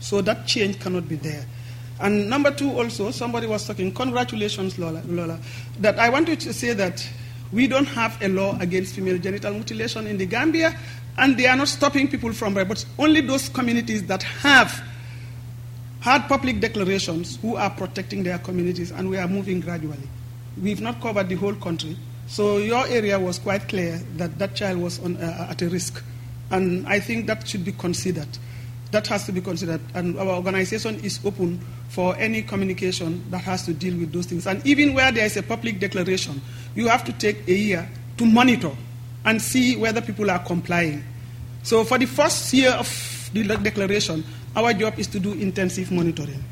So that change cannot be there. And number two, also, somebody was talking, congratulations, Lola, Lola, that I wanted to say that we don't have a law against female genital mutilation in the Gambia, and they are not stopping people from but only those communities that have had public declarations who are protecting their communities, and we are moving gradually. We've not covered the whole country, so your area was quite clear that that child was on, uh, at a risk, and I think that should be considered. That has to be considered, and our organization is open for any communication that has to deal with those things. And even where there is a public declaration, you have to take a year to monitor and see whether people are complying. So for the first year of the declaration, our job is to do intensive monitoring.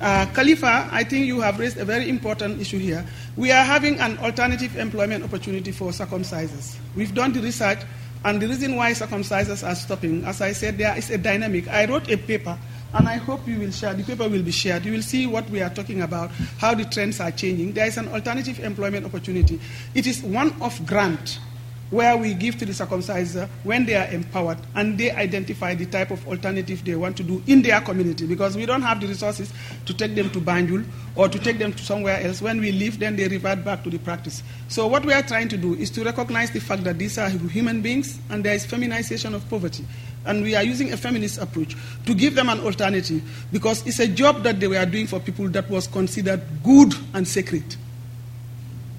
Uh, Khalifa, I think you have raised a very important issue here. We are having an alternative employment opportunity for circumcisers. We've done the research, and the reason why circumcisers are stopping, as I said, there is a dynamic. I wrote a paper, and I hope you will share. The paper will be shared. You will see what we are talking about, how the trends are changing. There is an alternative employment opportunity. It is one of grant where we give to the circumciser when they are empowered and they identify the type of alternative they want to do in their community because we don't have the resources to take them to Banjul or to take them to somewhere else. When we leave, then they revert back to the practice. So what we are trying to do is to recognize the fact that these are human beings and there is feminization of poverty. And we are using a feminist approach to give them an alternative because it's a job that they were doing for people that was considered good and sacred.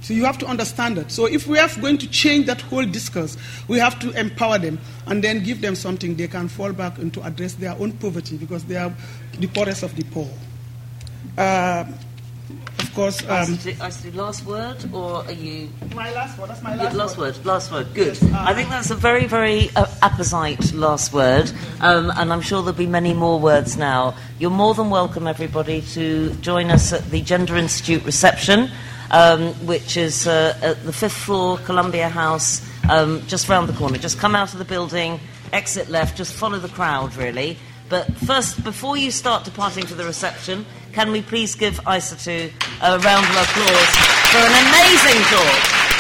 So you have to understand that. So if we are going to change that whole discourse, we have to empower them and then give them something they can fall back and to address their own poverty because they are the poorest of the poor. Uh, of course, um, Isatou, last word, or are you? my last word. That's my Yeah, last, last word. word. Last word. Good. Yes, uh, I think that's a very, very uh, apposite last word, um, and I'm sure there'll be many more words now. You're more than welcome, everybody, to join us at the Gender Institute reception, um, which is uh, at the fifth floor, Columbia House, um, just round the corner. Just come out of the building, exit left, just follow the crowd, really. But first, before you start departing for the reception, can we please give Isatou a round of applause for an amazing talk?